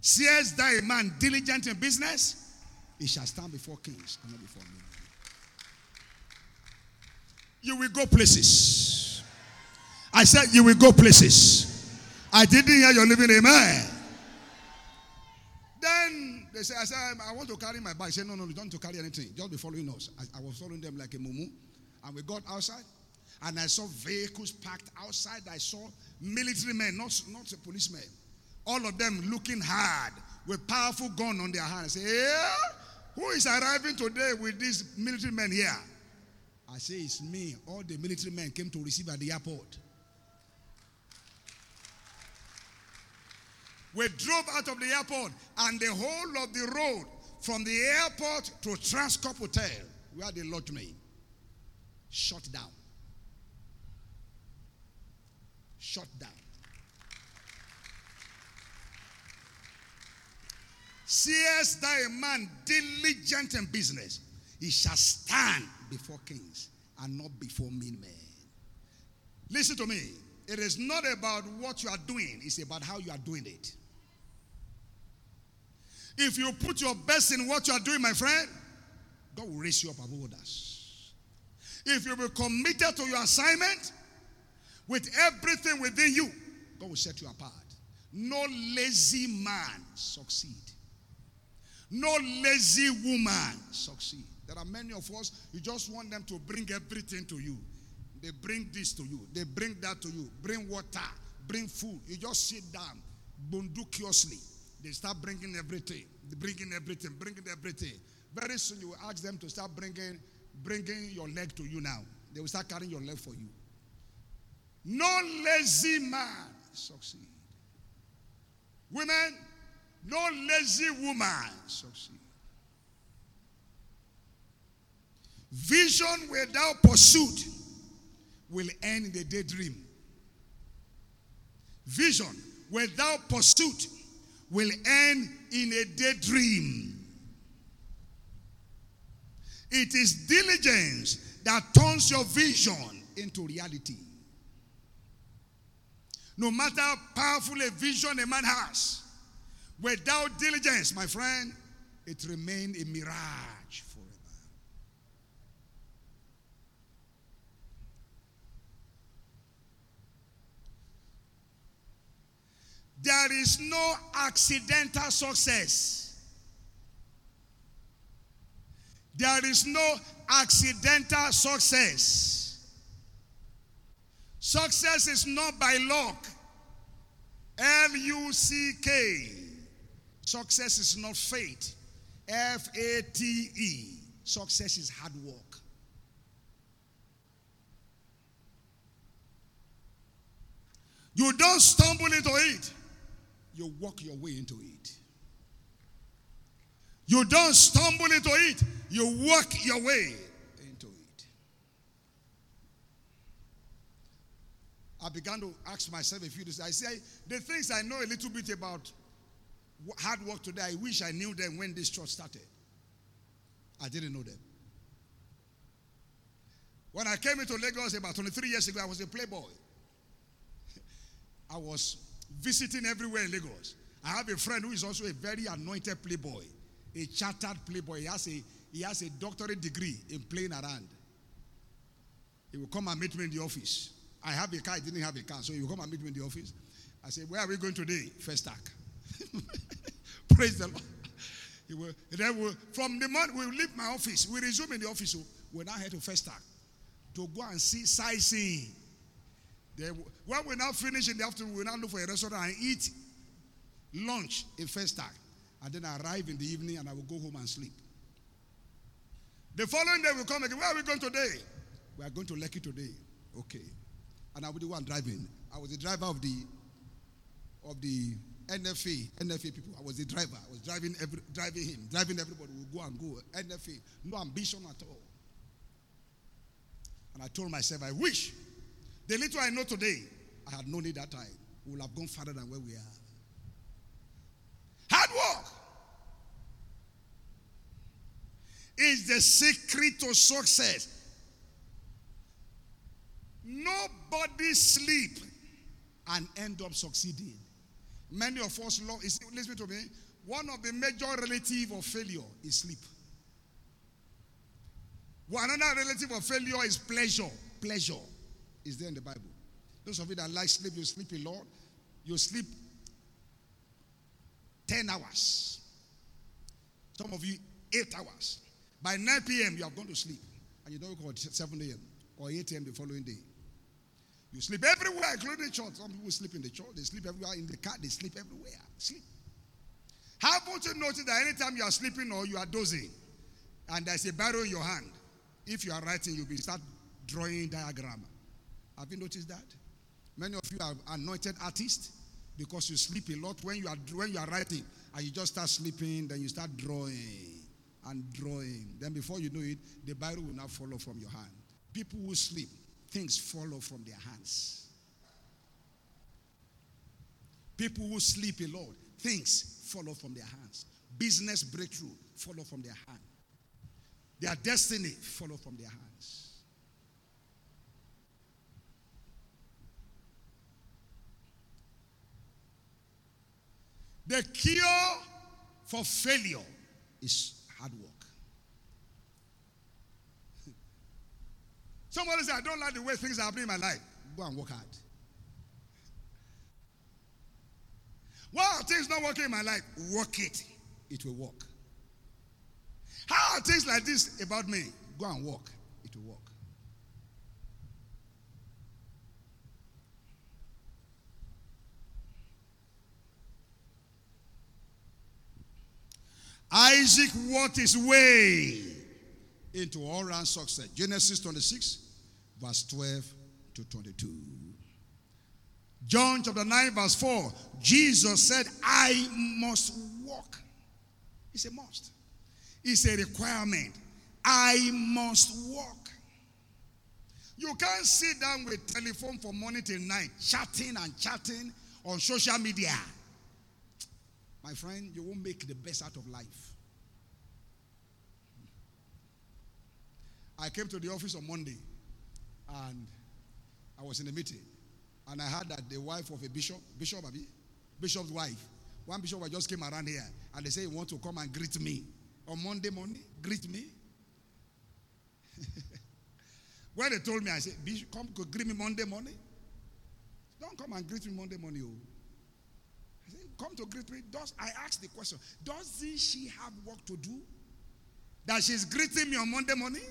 Seest thou a man diligent in business? He shall stand before kings and not before me. You will go places. I said, You will go places. I didn't hear your living amen. Then they said, I said, um, I want to carry my bag. He said, No, no, you don't to carry anything. Just be following us. I, I was following them like a mumu. And we got outside. And I saw vehicles parked outside. I saw military men, not, not a policeman. All of them looking hard with powerful gun on their hands. Say, yeah? Who is arriving today with these military men here? I say, It's me. All the military men came to receive at the airport. We drove out of the airport, and the whole of the road from the airport to Transcorp Hotel, where they lodged me, shut down. Shut down. Seest a man diligent in business? He shall stand before kings and not before mean men. Listen to me. It is not about what you are doing, it's about how you are doing it. If you put your best in what you are doing, my friend, God will raise you up above others. If you be committed to your assignment with everything within you, God will set you apart. No lazy man succeed. No lazy woman succeed. There are many of us, you just want them to bring everything to you. They bring this to you, they bring that to you, bring water, bring food. You just sit down bundukiously. They start bringing everything, bringing everything, bringing everything. Very soon you will ask them to start bringing, bringing your leg to you now. They will start carrying your leg for you. No lazy man succeed. Women, no lazy woman succeed. Vision without pursuit will end in the daydream. Vision without pursuit will end in a daydream. It is diligence that turns your vision into reality. No matter how powerful a vision a man has, without diligence, my friend, it remains a mirage forever. There is no accidental success. There is no accidental success. Success is not by luck. L U C K. Success is not fate. F A T E. Success is hard work. You don't stumble into it, you walk your way into it. You don't stumble into it, you walk your way into it. I began to ask myself a few days. I say, the things I know a little bit about hard work today, I wish I knew them when this church started. I didn't know them. When I came into Lagos about 23 years ago, I was a playboy. I was visiting everywhere in Lagos. I have a friend who is also a very anointed playboy a chartered playboy. He has a, he has a doctorate degree in playing around. He will come and meet me in the office. I have a car, I didn't have a car, so he will come and meet me in the office. I say, Where are we going today? Festac. Praise the Lord. He will, then we'll, from the moment we leave my office, we resume in the office. We're now head to Festac to go and see sightseeing. Then, when we now finish in the afternoon, we now look for a restaurant and eat lunch in First time. and then I arrive in the evening and I will go home and sleep. The following day we come again. Where are we going today? We are going to Lekki today. Okay. And I be the one driving. I was the driver of the of the NFA, NFA people. I was the driver. I was driving every, driving him, driving everybody. We'll go and go. NFA. No ambition at all. And I told myself, I wish the little I know today, I had known it that time. We would have gone farther than where we are. Hard work is the secret to success. Nobody sleep and end up succeeding. Many of us love, listen to me, one of the major relative of failure is sleep. One another relative of failure is pleasure. Pleasure is there in the Bible. Those of you that like sleep, you sleep a lot. You sleep 10 hours. Some of you, 8 hours. By 9 p.m., you have gone to sleep. And you don't wake up at 7 a.m. or 8 a.m. the following day. You sleep everywhere, including the church. Some people sleep in the church, they sleep everywhere. In the car, they sleep everywhere. Sleep. Haven't you noticed that anytime you are sleeping or you are dozing, and there's a barrel in your hand, if you are writing, you'll be start drawing diagram. Have you noticed that? Many of you are anointed artists because you sleep a lot. When you are when you are writing and you just start sleeping then you start drawing and drawing. Then before you know it the bible will not follow from your hand. People who sleep things follow from their hands. People who sleep a lot things follow from their hands. Business breakthrough follow from their hand. Their destiny follow from their hands. The cure for failure is hard work. Somebody say, I don't like the way things are happening in my life. Go and work hard. Why are things not working in my life? Work it. It will work. How are things like this about me? Go and work. It will work. Isaac walked his way into all round success. Genesis 26, verse 12 to 22. John chapter 9, verse 4. Jesus said, I must walk. It's a must, it's a requirement. I must walk. You can't sit down with telephone from morning till night, chatting and chatting on social media. My friend, you won't make the best out of life. I came to the office on Monday and I was in a meeting and I heard that the wife of a bishop, Bishop Abi, Bishop's wife, one bishop I just came around here and they say he want to come and greet me on Monday morning. Greet me. when they told me, I said, come greet me Monday morning. Don't come and greet me Monday morning. Oh. Come to greet me. Does I ask the question, doesn't she have work to do? That she's greeting me on Monday morning?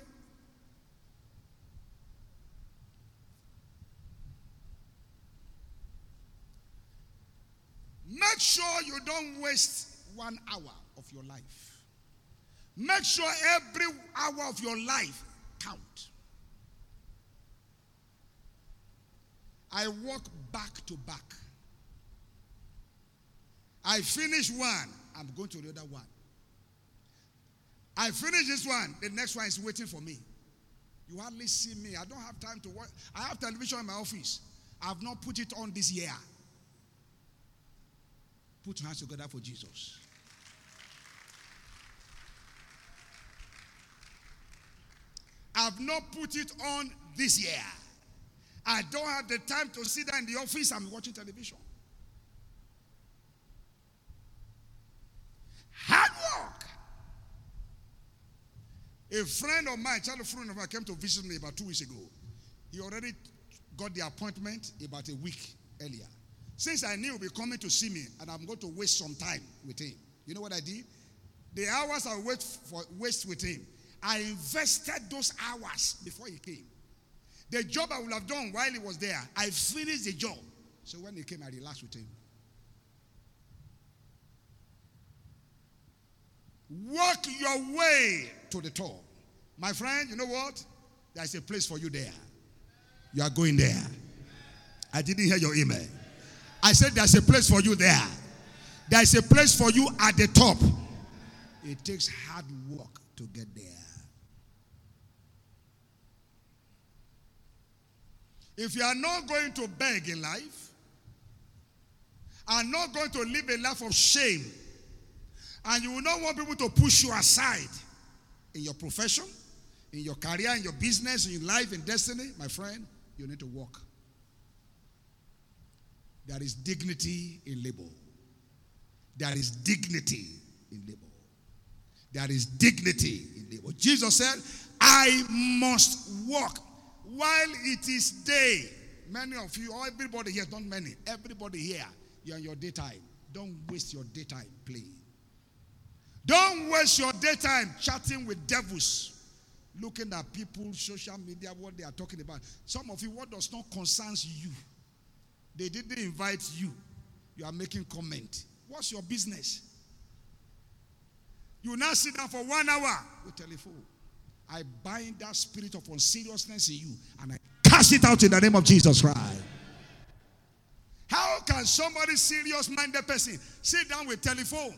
Make sure you don't waste one hour of your life. Make sure every hour of your life count. I walk back to back. I finish one, I'm going to the other one. I finish this one, the next one is waiting for me. You hardly see me. I don't have time to watch. I have television in my office. I have not put it on this year. Put your hands together for Jesus. I've not put it on this year. I don't have the time to sit there in the office. I'm watching television. Hard work. A friend of mine, child friend of mine, came to visit me about two weeks ago. He already got the appointment about a week earlier. Since I knew he'll be coming to see me and I'm going to waste some time with him, you know what I did? The hours I wait for waste with him, I invested those hours before he came. The job I would have done while he was there, I finished the job. So when he came, I relaxed with him. Work your way to the top. My friend, you know what? There's a place for you there. You are going there. I didn't hear your email. I said there's a place for you there. There's a place for you at the top. It takes hard work to get there. If you are not going to beg in life, and not going to live a life of shame, and you will not want people to push you aside in your profession, in your career, in your business, in your life, in destiny, my friend, you need to walk. There is dignity in labor. There is dignity in labor. There is dignity in labor. Jesus said, I must walk while it is day. Many of you, everybody here, not many, everybody here, you're in your daytime. Don't waste your daytime playing. Don't waste your daytime chatting with devils, looking at people, social media, what they are talking about. Some of you, what does not concern you they didn't invite you. You are making comment. What's your business? You now sit down for one hour with telephone. I bind that spirit of unseriousness in you and I cast it out in the name of Jesus Christ. How can somebody serious minded person sit down with telephone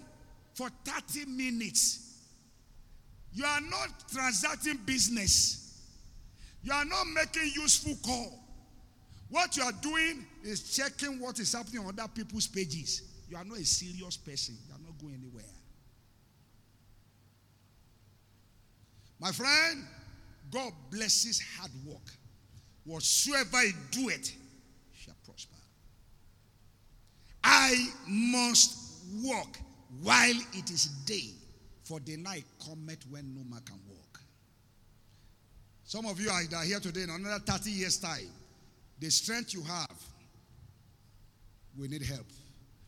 for 30 minutes? You are not transacting business. You are not making useful call. What you are doing is checking what is happening on other people's pages. You are not a serious person. You are not going anywhere. My friend, God blesses hard work. Whatsoever he doeth shall prosper. I must walk while it is day, for the night cometh when no man can walk. Some of you are here today in another 30 years' time. The strength you have, we need help.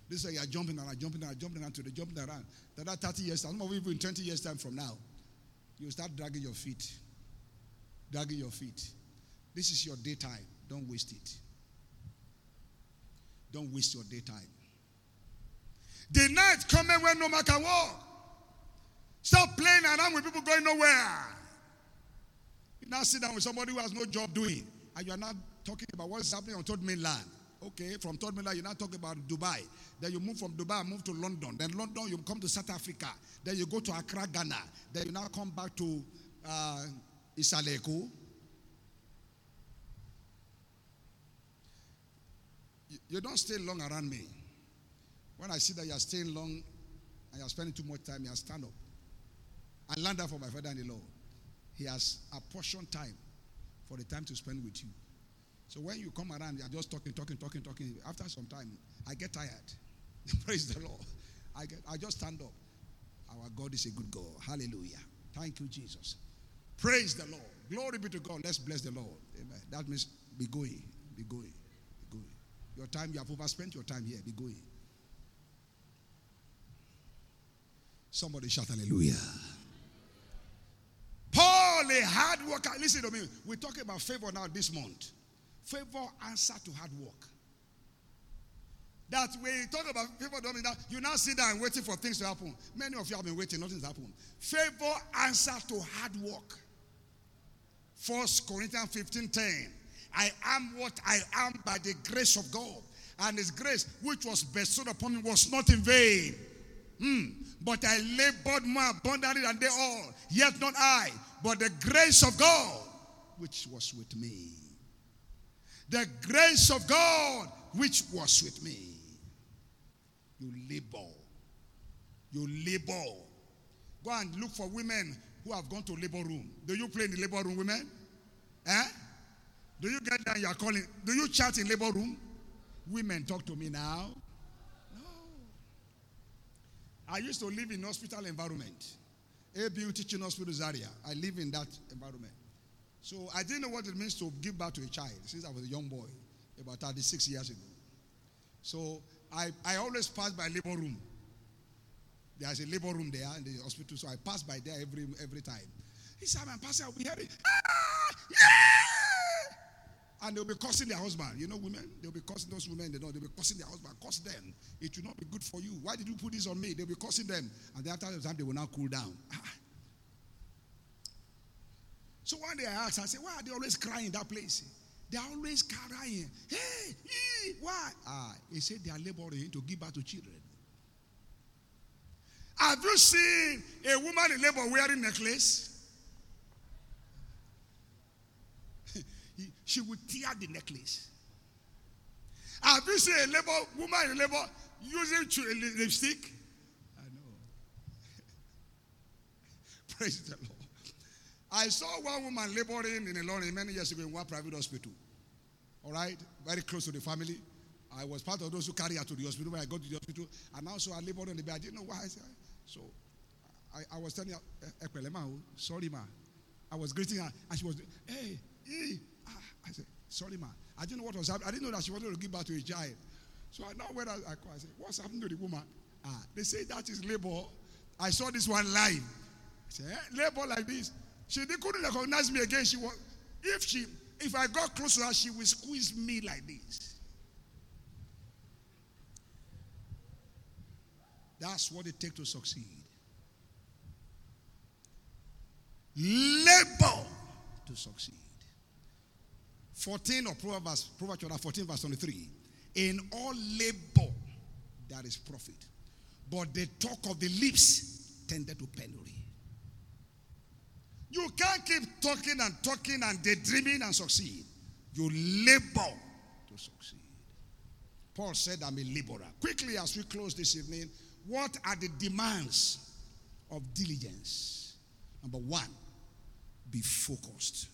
This way you are jumping around, jumping around, jumping around to the jumping around. That are 30 years time, some of you in 20 years' time from now, you start dragging your feet. Dragging your feet. This is your daytime. Don't waste it. Don't waste your daytime. The night coming when no man can walk. Stop playing around with people going nowhere. You now sit down with somebody who has no job doing, and you are not talking about what's happening on third mainland. Okay, from third mainland, you're not talking about Dubai. Then you move from Dubai, move to London. Then London, you come to South Africa. Then you go to Accra, Ghana. Then you now come back to uh, Isaleku. You, you don't stay long around me. When I see that you are staying long and you are spending too much time, you stand up. I learned that from my father in law. He has apportioned time for the time to spend with you. So when you come around, you are just talking, talking, talking, talking. After some time, I get tired. Praise the Lord. I, get, I just stand up. Our God is a good God. Hallelujah. Thank you, Jesus. Praise the Lord. Glory be to God. Let's bless the Lord. Amen. That means be going. Be going. Be going. Your time, you have overspent your time here. Be going. Somebody shout hallelujah. Paul, a hard worker. Listen to me. We're talking about favor now this month. Favor answer to hard work. That you talk about favor, don't mean that you now sit down and waiting for things to happen. Many of you have been waiting, nothing's happened. Favor answer to hard work. First Corinthians 15 10. I am what I am by the grace of God. And his grace, which was bestowed upon me, was not in vain. Hmm. But I labored more abundantly than they all. Yet not I, but the grace of God, which was with me. The grace of God, which was with me. You labor. You labor. Go and look for women who have gone to labor room. Do you play in the labor room, women? Eh? Do you get there? You are calling. Do you chat in labor room? Women, talk to me now. I used to live in hospital environment. ABU teaching hospital area. I live in that environment. So I didn't know what it means to give birth to a child since I was a young boy, about 36 years ago. So I, I always pass by labor room. There's a labor room there in the hospital, so I pass by there every every time. He said, I'm passing, I'll be hearing, ah, yeah! And they'll be cursing their husband. You know, women, they'll be cursing those women, they know, they'll be cursing their husband, curse them. It will not be good for you. Why did you put this on me? They'll be cursing them. And then after the time, they will now cool down. Ah. So one day I asked, I said, why are they always crying in that place? They're always crying. Hey, ee, why? Ah, he said they are laboring to give birth to children. Have you seen a woman in labor wearing necklace? She would tear the necklace. Have you seen a labor woman in labor using a lipstick? I know. Praise the Lord. I saw one woman laboring in a lorry many years ago in one private hospital. All right, very close to the family. I was part of those who carry her to the hospital. When I got to the hospital, and also I labored on the bed. I didn't know why. I said, so I, I was telling her, eh, eh, Ekwelema, sorry, ma. I was greeting her, and she was, hey, hey. I said, sorry, ma. I didn't know what was happening. I didn't know that she wanted to give birth to a child. So I now when I, I, I said, what's happening to the woman? Ah, they say that is labor. I saw this one live. I said, eh, labor like this. She they couldn't recognize me again. She was, if she, if I got close to her, she would squeeze me like this. That's what it takes to succeed. Labor to succeed. 14 of Proverbs, Proverbs chapter 14, verse 23. In all labor there is profit, but the talk of the lips tended to penury. You can't keep talking and talking and daydreaming and succeed. You labor to succeed. Paul said, I'm a laborer. Quickly, as we close this evening, what are the demands of diligence? Number one, Be focused.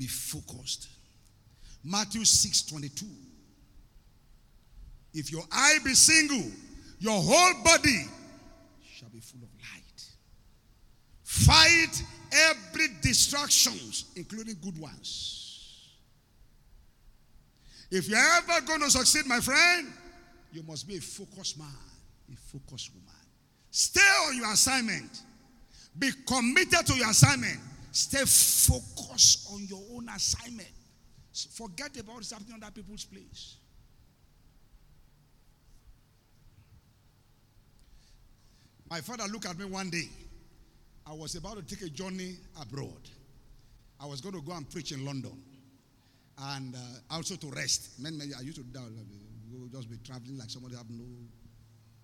Be focused. Matthew 6 22. If your eye be single, your whole body shall be full of light. Fight every distractions, including good ones. If you're ever going to succeed, my friend, you must be a focused man, a focused woman. Stay on your assignment. Be committed to your assignment. Stay focused on your own assignment. Forget about what's happening on other people's place. My father looked at me one day. I was about to take a journey abroad. I was going to go and preach in London and uh, also to rest. Men, men, I used to do that, just be traveling like somebody have no,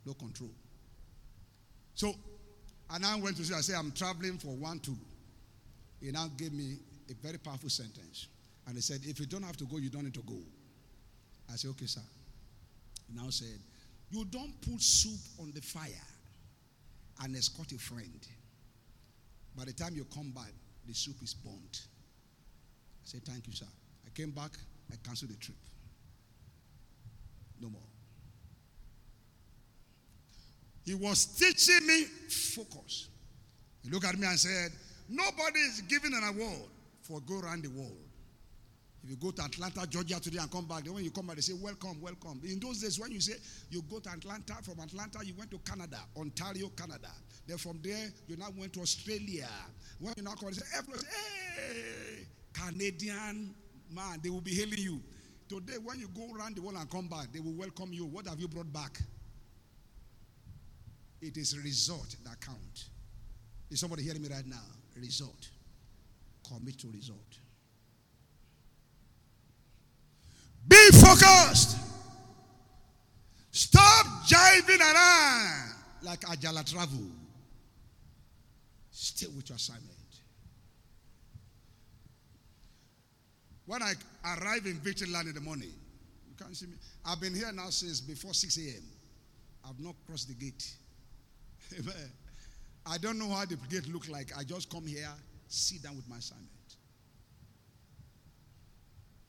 no control. So and I went to say, I said, I'm traveling for one, two. He now gave me a very powerful sentence. And he said, if you don't have to go, you don't need to go. I said, okay, sir. He now said, you don't put soup on the fire and escort a friend. By the time you come back, the soup is burnt. I said, thank you, sir. I came back, I canceled the trip. No more. He was teaching me focus. He looked at me and said, Nobody is given an award for go around the world. If you go to Atlanta, Georgia today and come back, then when you come back, they say, Welcome, welcome. In those days, when you say you go to Atlanta, from Atlanta, you went to Canada, Ontario, Canada. Then from there, you now went to Australia. When you now come, they say, Hey, Canadian man, they will be hailing you. Today, when you go around the world and come back, they will welcome you. What have you brought back? It is result that count. Is somebody hearing me right now? Result. Commit to result. Be focused. Stop jiving around like Ajala travel. Stay with your assignment. When I arrive in Victory Land in the morning, you can't see me. I've been here now since before 6 a.m. I've not crossed the gate. I don't know how the gate look like. I just come here, sit down with my assignment.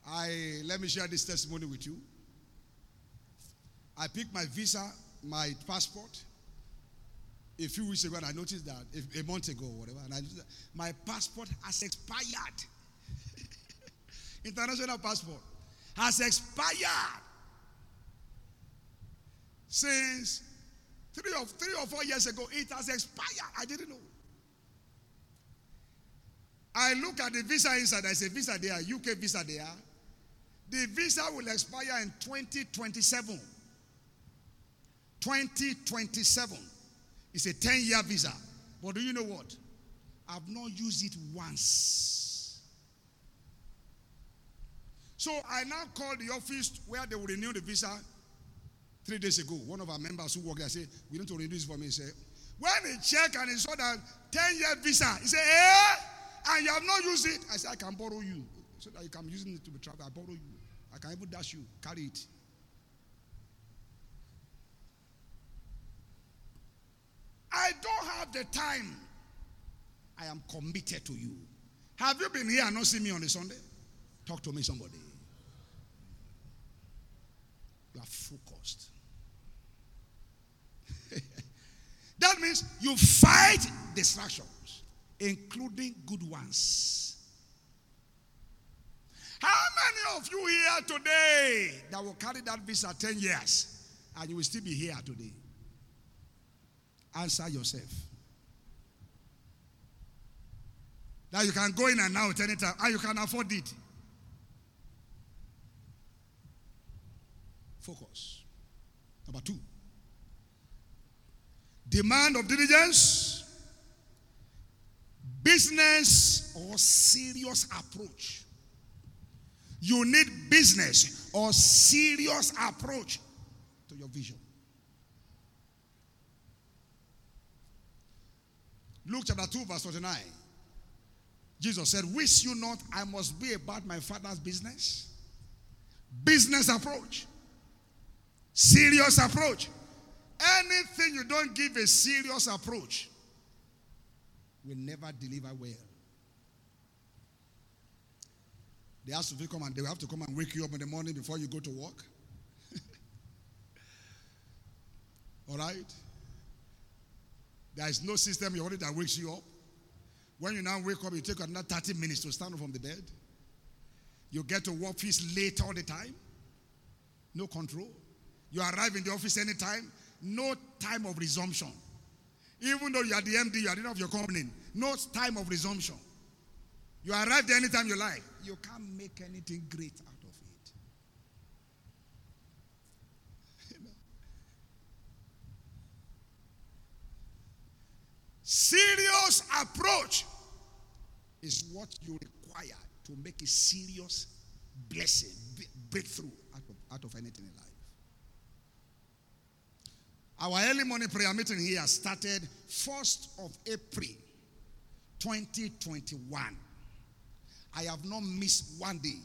I let me share this testimony with you. I picked my visa, my passport. A few weeks ago, and I noticed that a month ago, or whatever, and I my passport has expired. International passport has expired since Three or, three or four years ago, it has expired. I didn't know. I look at the visa inside. I say, visa there, UK visa there. The visa will expire in 2027. 2027. It's a 10 year visa. But do you know what? I've not used it once. So I now call the office where they will renew the visa Three days ago, one of our members who work there said, We need to renew this for me. He said, When he checked and he saw that 10 year visa, he said, Eh? And you have not used it. I said, I can borrow you. So that you can use it to be travel. I borrow you. I can even dash you. Carry it. I don't have the time. I am committed to you. Have you been here and not seen me on a Sunday? Talk to me, somebody. You are focused. That means you fight distractions, including good ones. How many of you here today that will carry that visa 10 years and you will still be here today? Answer yourself. That you can go in and out anytime and you can afford it. Focus. Number two. Demand of diligence, business or serious approach. You need business or serious approach to your vision. Luke chapter 2, verse 29. Jesus said, Wish you not I must be about my father's business? Business approach, serious approach. Anything you don't give a serious approach will never deliver well. They have to come and they have to come and wake you up in the morning before you go to work. All right? There is no system you already that wakes you up. When you now wake up, you take another 30 minutes to stand up from the bed. You get to work fees late all the time. No control. You arrive in the office anytime. No time of resumption. Even though you are the MD, you are the of your company. No time of resumption. You arrive there anytime you like. You can't make anything great out of it. Serious approach is what you require to make a serious blessing, breakthrough out of, out of anything in life. Our early morning prayer meeting here started 1st of April 2021. I have not missed one day.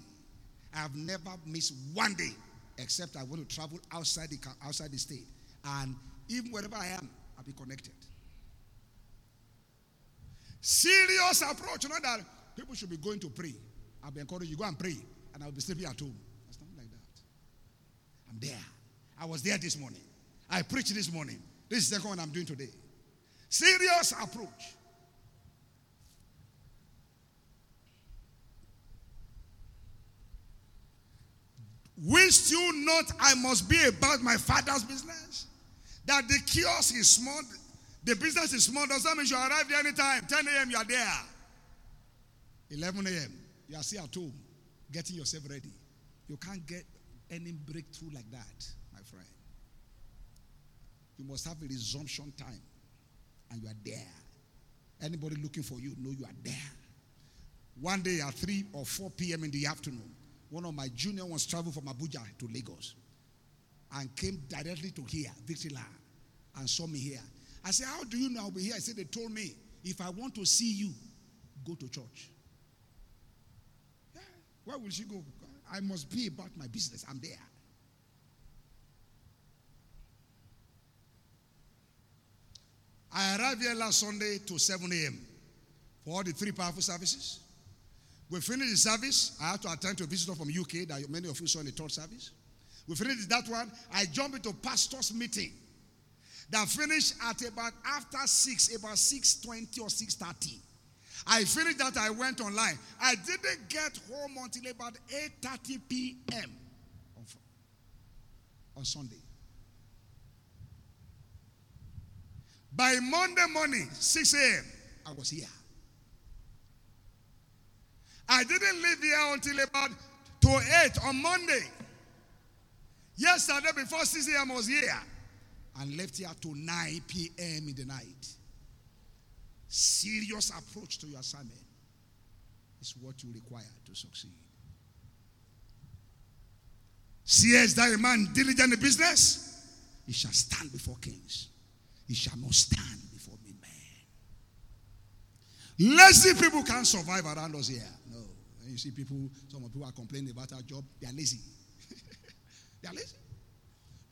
I have never missed one day except I want to travel outside the, outside the state. And even wherever I am, I'll be connected. Serious approach. You know that people should be going to pray. I'll be encouraging you, go and pray, and I'll be sleeping at home. It's not like that. I'm there. I was there this morning. I preached this morning. This is the second one I'm doing today. Serious approach. Wish you not I must be about my father's business? That the kiosk is small, the business is small, does that mean you arrive there anytime? 10 a.m. you are there. 11 a.m. you are still at home, getting yourself ready. You can't get any breakthrough like that. You must have a resumption time, and you are there. Anybody looking for you, know you are there. One day at 3 or 4 p.m. in the afternoon, one of my junior ones traveled from Abuja to Lagos and came directly to here, Victory Land, and saw me here. I said, How do you know I'll be here? I said, They told me, if I want to see you, go to church. Yeah, where will she go? I must be about my business. I'm there. I arrived here last Sunday to 7 a.m. for all the three powerful services. We finished the service. I had to attend to a visitor from UK that many of you saw in the third service. We finished that one. I jumped into pastor's meeting that finished at about after 6, about 6.20 or 6.30. I finished that, I went online. I didn't get home until about 8.30 p.m. On, on Sunday. By Monday morning, 6 a.m., I was here. I didn't leave here until about to 8 on Monday. Yesterday, before 6 a.m., I was here and left here to 9 p.m. in the night. Serious approach to your assignment is what you require to succeed. Seest thou a man diligent in business? He shall stand before kings. He shall not stand before me, man. Lazy people can't survive around us here. No. And you see people, some people are complaining about our job. They are lazy. they are lazy.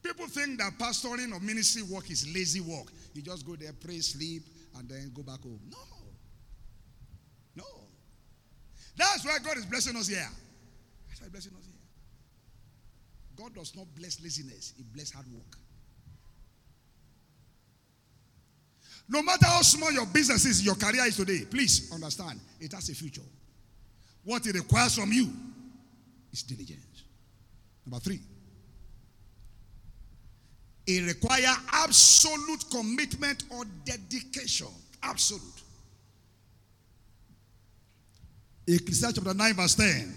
People think that pastoring or ministry work is lazy work. You just go there, pray, sleep, and then go back home. No. No. That's why God is blessing us here. That's why blessing us here. God does not bless laziness, He bless hard work. No matter how small your business is, your career is today, please understand it has a future. What it requires from you is diligence. Number three, it requires absolute commitment or dedication. Absolute. Ecclesiastes chapter 9, verse 10.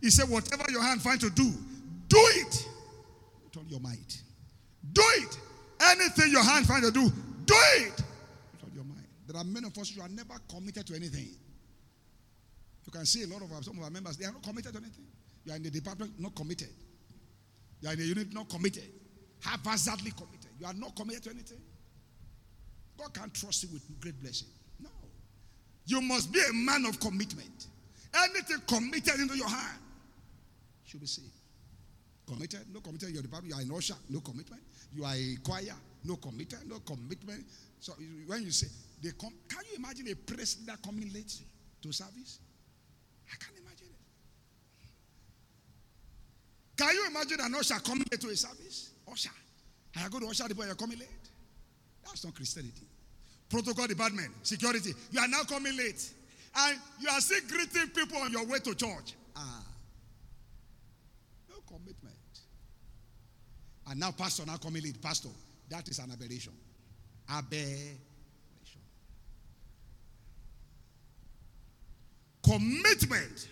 He said, Whatever your hand finds to do, do it with all your might. Do it. Anything your hand finds to do, do it with all your might. There are many of us who are never committed to anything. You can see a lot of our, some of our members, they are not committed to anything. You are in the department, not committed. You are in the unit, not committed. Haphazardly committed. You are not committed to anything. God can't trust you with great blessing. No. You must be a man of commitment. Anything committed into your hand should be saved. Committed, no committed in your department. You are in usher, no commitment. You are a choir, No commitment, no commitment. So when you say they come, can you imagine a president coming late to service? I can't imagine it. Can you imagine an usher coming late to a service? Usher. I go to usher the boy, you're coming late. That's not Christianity. Protocol department, security. You are now coming late. And you are still greeting people on your way to church. Ah. No commitment. And now pastor now coming late. Pastor, that is an aberration. Aberration. Commitment.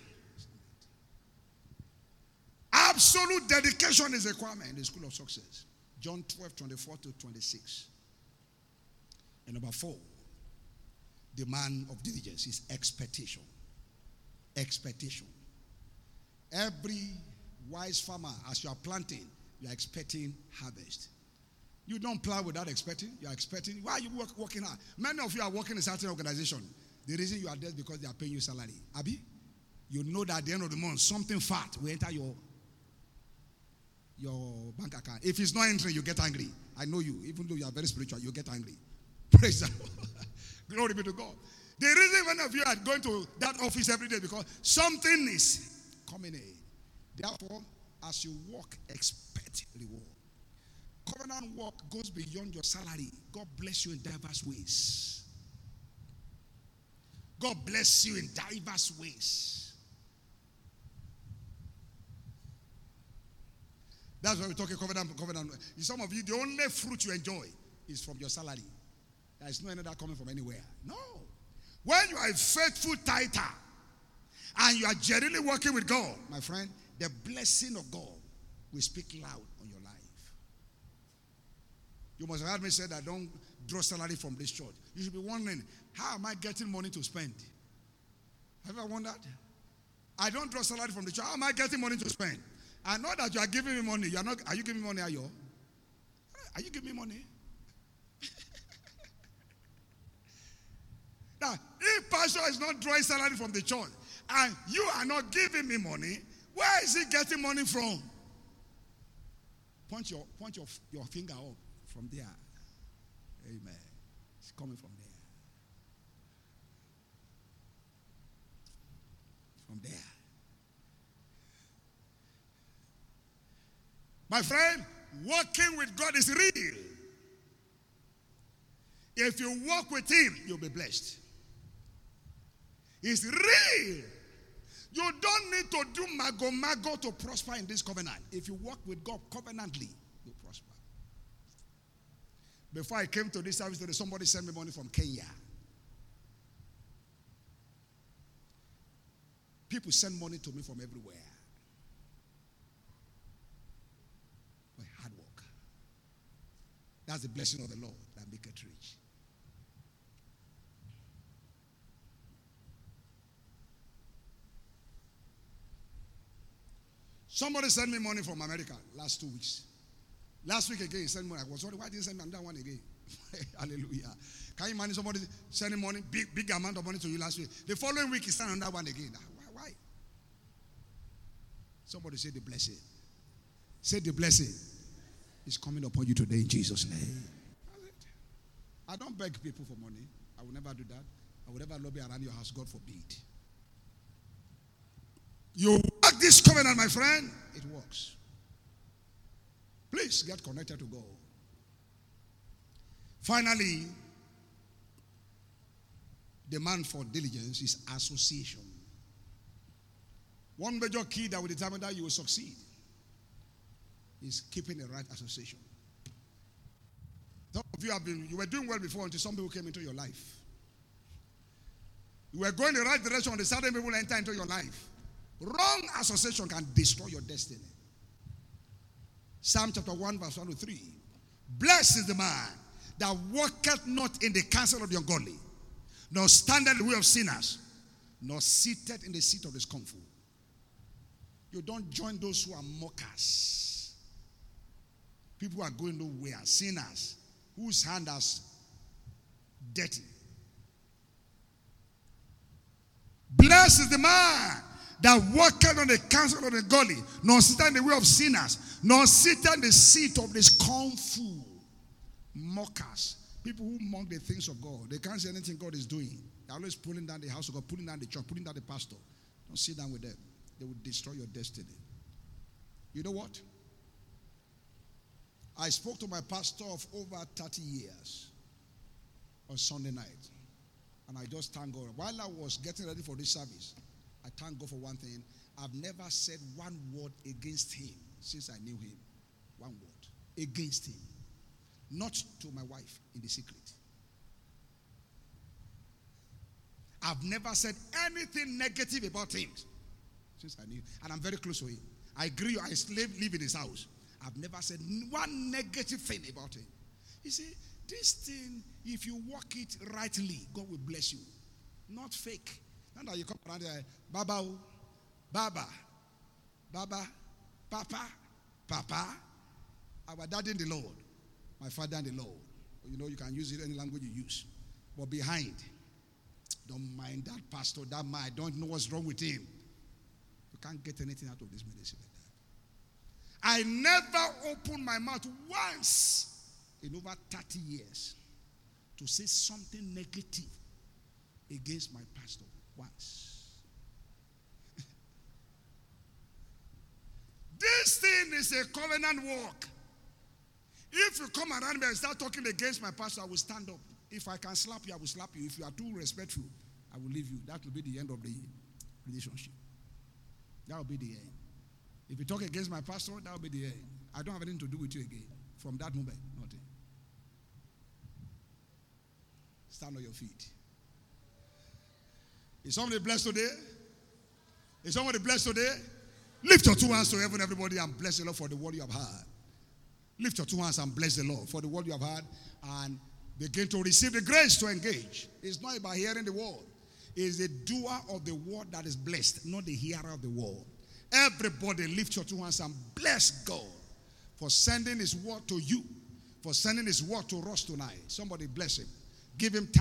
Absolute dedication is a requirement in the school of success. John 12, 24 to 26. And number four, the man of diligence is expectation. Expectation. Every wise farmer, as you are planting, you are expecting harvest. You don't plant without expecting. You are expecting. Why are you work, working hard? Many of you are working in certain organization. The reason you are there is because they are paying you salary. Abby, you know that at the end of the month, something fat will enter your your bank account. If it's not entering, you get angry. I know you. Even though you are very spiritual, you get angry. Praise the Glory be to God. The reason many of you are going to that office every day because something is coming in. Therefore, as you walk, expect reward. Covenant work goes beyond your salary. God bless you in diverse ways. God bless you in diverse ways. That's why we're talking covenant. Covenant. Some of you, the only fruit you enjoy is from your salary. There is no any that coming from anywhere. No. When you are a faithful tither and you are genuinely working with God, my friend, the blessing of God will speak loud on your life. You must have heard me say that don't draw salary from this church. You should be wondering, how am I getting money to spend? Have you ever wondered? I don't draw salary from the church. How am I getting money to spend? I know that you are giving me money. You are not. Are you giving me money? Are you? Are you giving me money? now, if pastor is not drawing salary from the church and you are not giving me money, where is he getting money from? Point your point your, your finger up from there. Amen. It's coming from there. From there. My friend, walking with God is real. If you walk with Him, you'll be blessed. It's real. You don't need to do mago mago to prosper in this covenant. If you walk with God covenantly. Before I came to this service today, somebody sent me money from Kenya. People send money to me from everywhere. By hard work. That's the blessing of the Lord that make it rich. Somebody sent me money from America last two weeks. Last week again, he sent money. I was sorry, why didn't send me another one again? Hallelujah. Can you imagine somebody sending money, big, big amount of money to you last week? The following week, he sent another one again. Ah, why? why? Somebody say the blessing. Say the blessing is coming upon you today in Jesus' name. I don't beg people for money. I will never do that. I will never lobby around your house. God forbid. You work this covenant, my friend, it works. Please get connected to God. Finally, demand for diligence is association. One major key that will determine that you will succeed is keeping the right association. Some of you have been, you were doing well before until some people came into your life. You were going the right direction, the certain people enter into your life. Wrong association can destroy your destiny. Psalm chapter 1, verse 1 to 3. Blessed is the man that walketh not in the counsel of the ungodly, nor standeth in the way of sinners, nor seated in the seat of the scornful. You don't join those who are mockers. People are going nowhere, sinners, whose hand is dirty. Blessed is the man that walketh on the counsel of the godly, nor sit in the way of sinners, nor sit in the seat of the scornful. mockers, people who mock the things of God. They can't see anything God is doing. They're always pulling down the house of God, pulling down the church, pulling down the pastor. Don't sit down with them. They will destroy your destiny. You know what? I spoke to my pastor of over 30 years on Sunday night. And I just thank God. While I was getting ready for this service, I thank God for one thing. I've never said one word against him since I knew him. One word against him. Not to my wife in the secret. I've never said anything negative about him since I knew. And I'm very close to him. I agree, I live in his house. I've never said one negative thing about him. You see, this thing, if you walk it rightly, God will bless you. Not fake. Not that you come around there, Baba, Baba, Baba, Papa, Papa, our dad in the Lord, my father in the Lord. You know, you can use it any language you use. But behind, don't mind that pastor, that man. I don't know what's wrong with him. You can't get anything out of this medicine like that. I never opened my mouth once in over 30 years to say something negative against my pastor once. this thing is a covenant walk. If you come around me and start talking against my pastor, I will stand up. If I can slap you, I will slap you. If you are too respectful, I will leave you. That will be the end of the relationship. That will be the end. If you talk against my pastor, that will be the end. I don't have anything to do with you again. From that moment, nothing. Stand on your feet. Is somebody blessed today? Is somebody blessed today? Lift your two hands to heaven, everybody, and bless the Lord for the word you have heard. Lift your two hands and bless the Lord for the word you have heard and begin to receive the grace to engage. It's not about hearing the word, it's the doer of the word that is blessed, not the hearer of the word. Everybody lift your two hands and bless God for sending his word to you, for sending his word to us tonight. Somebody bless him. Give him time.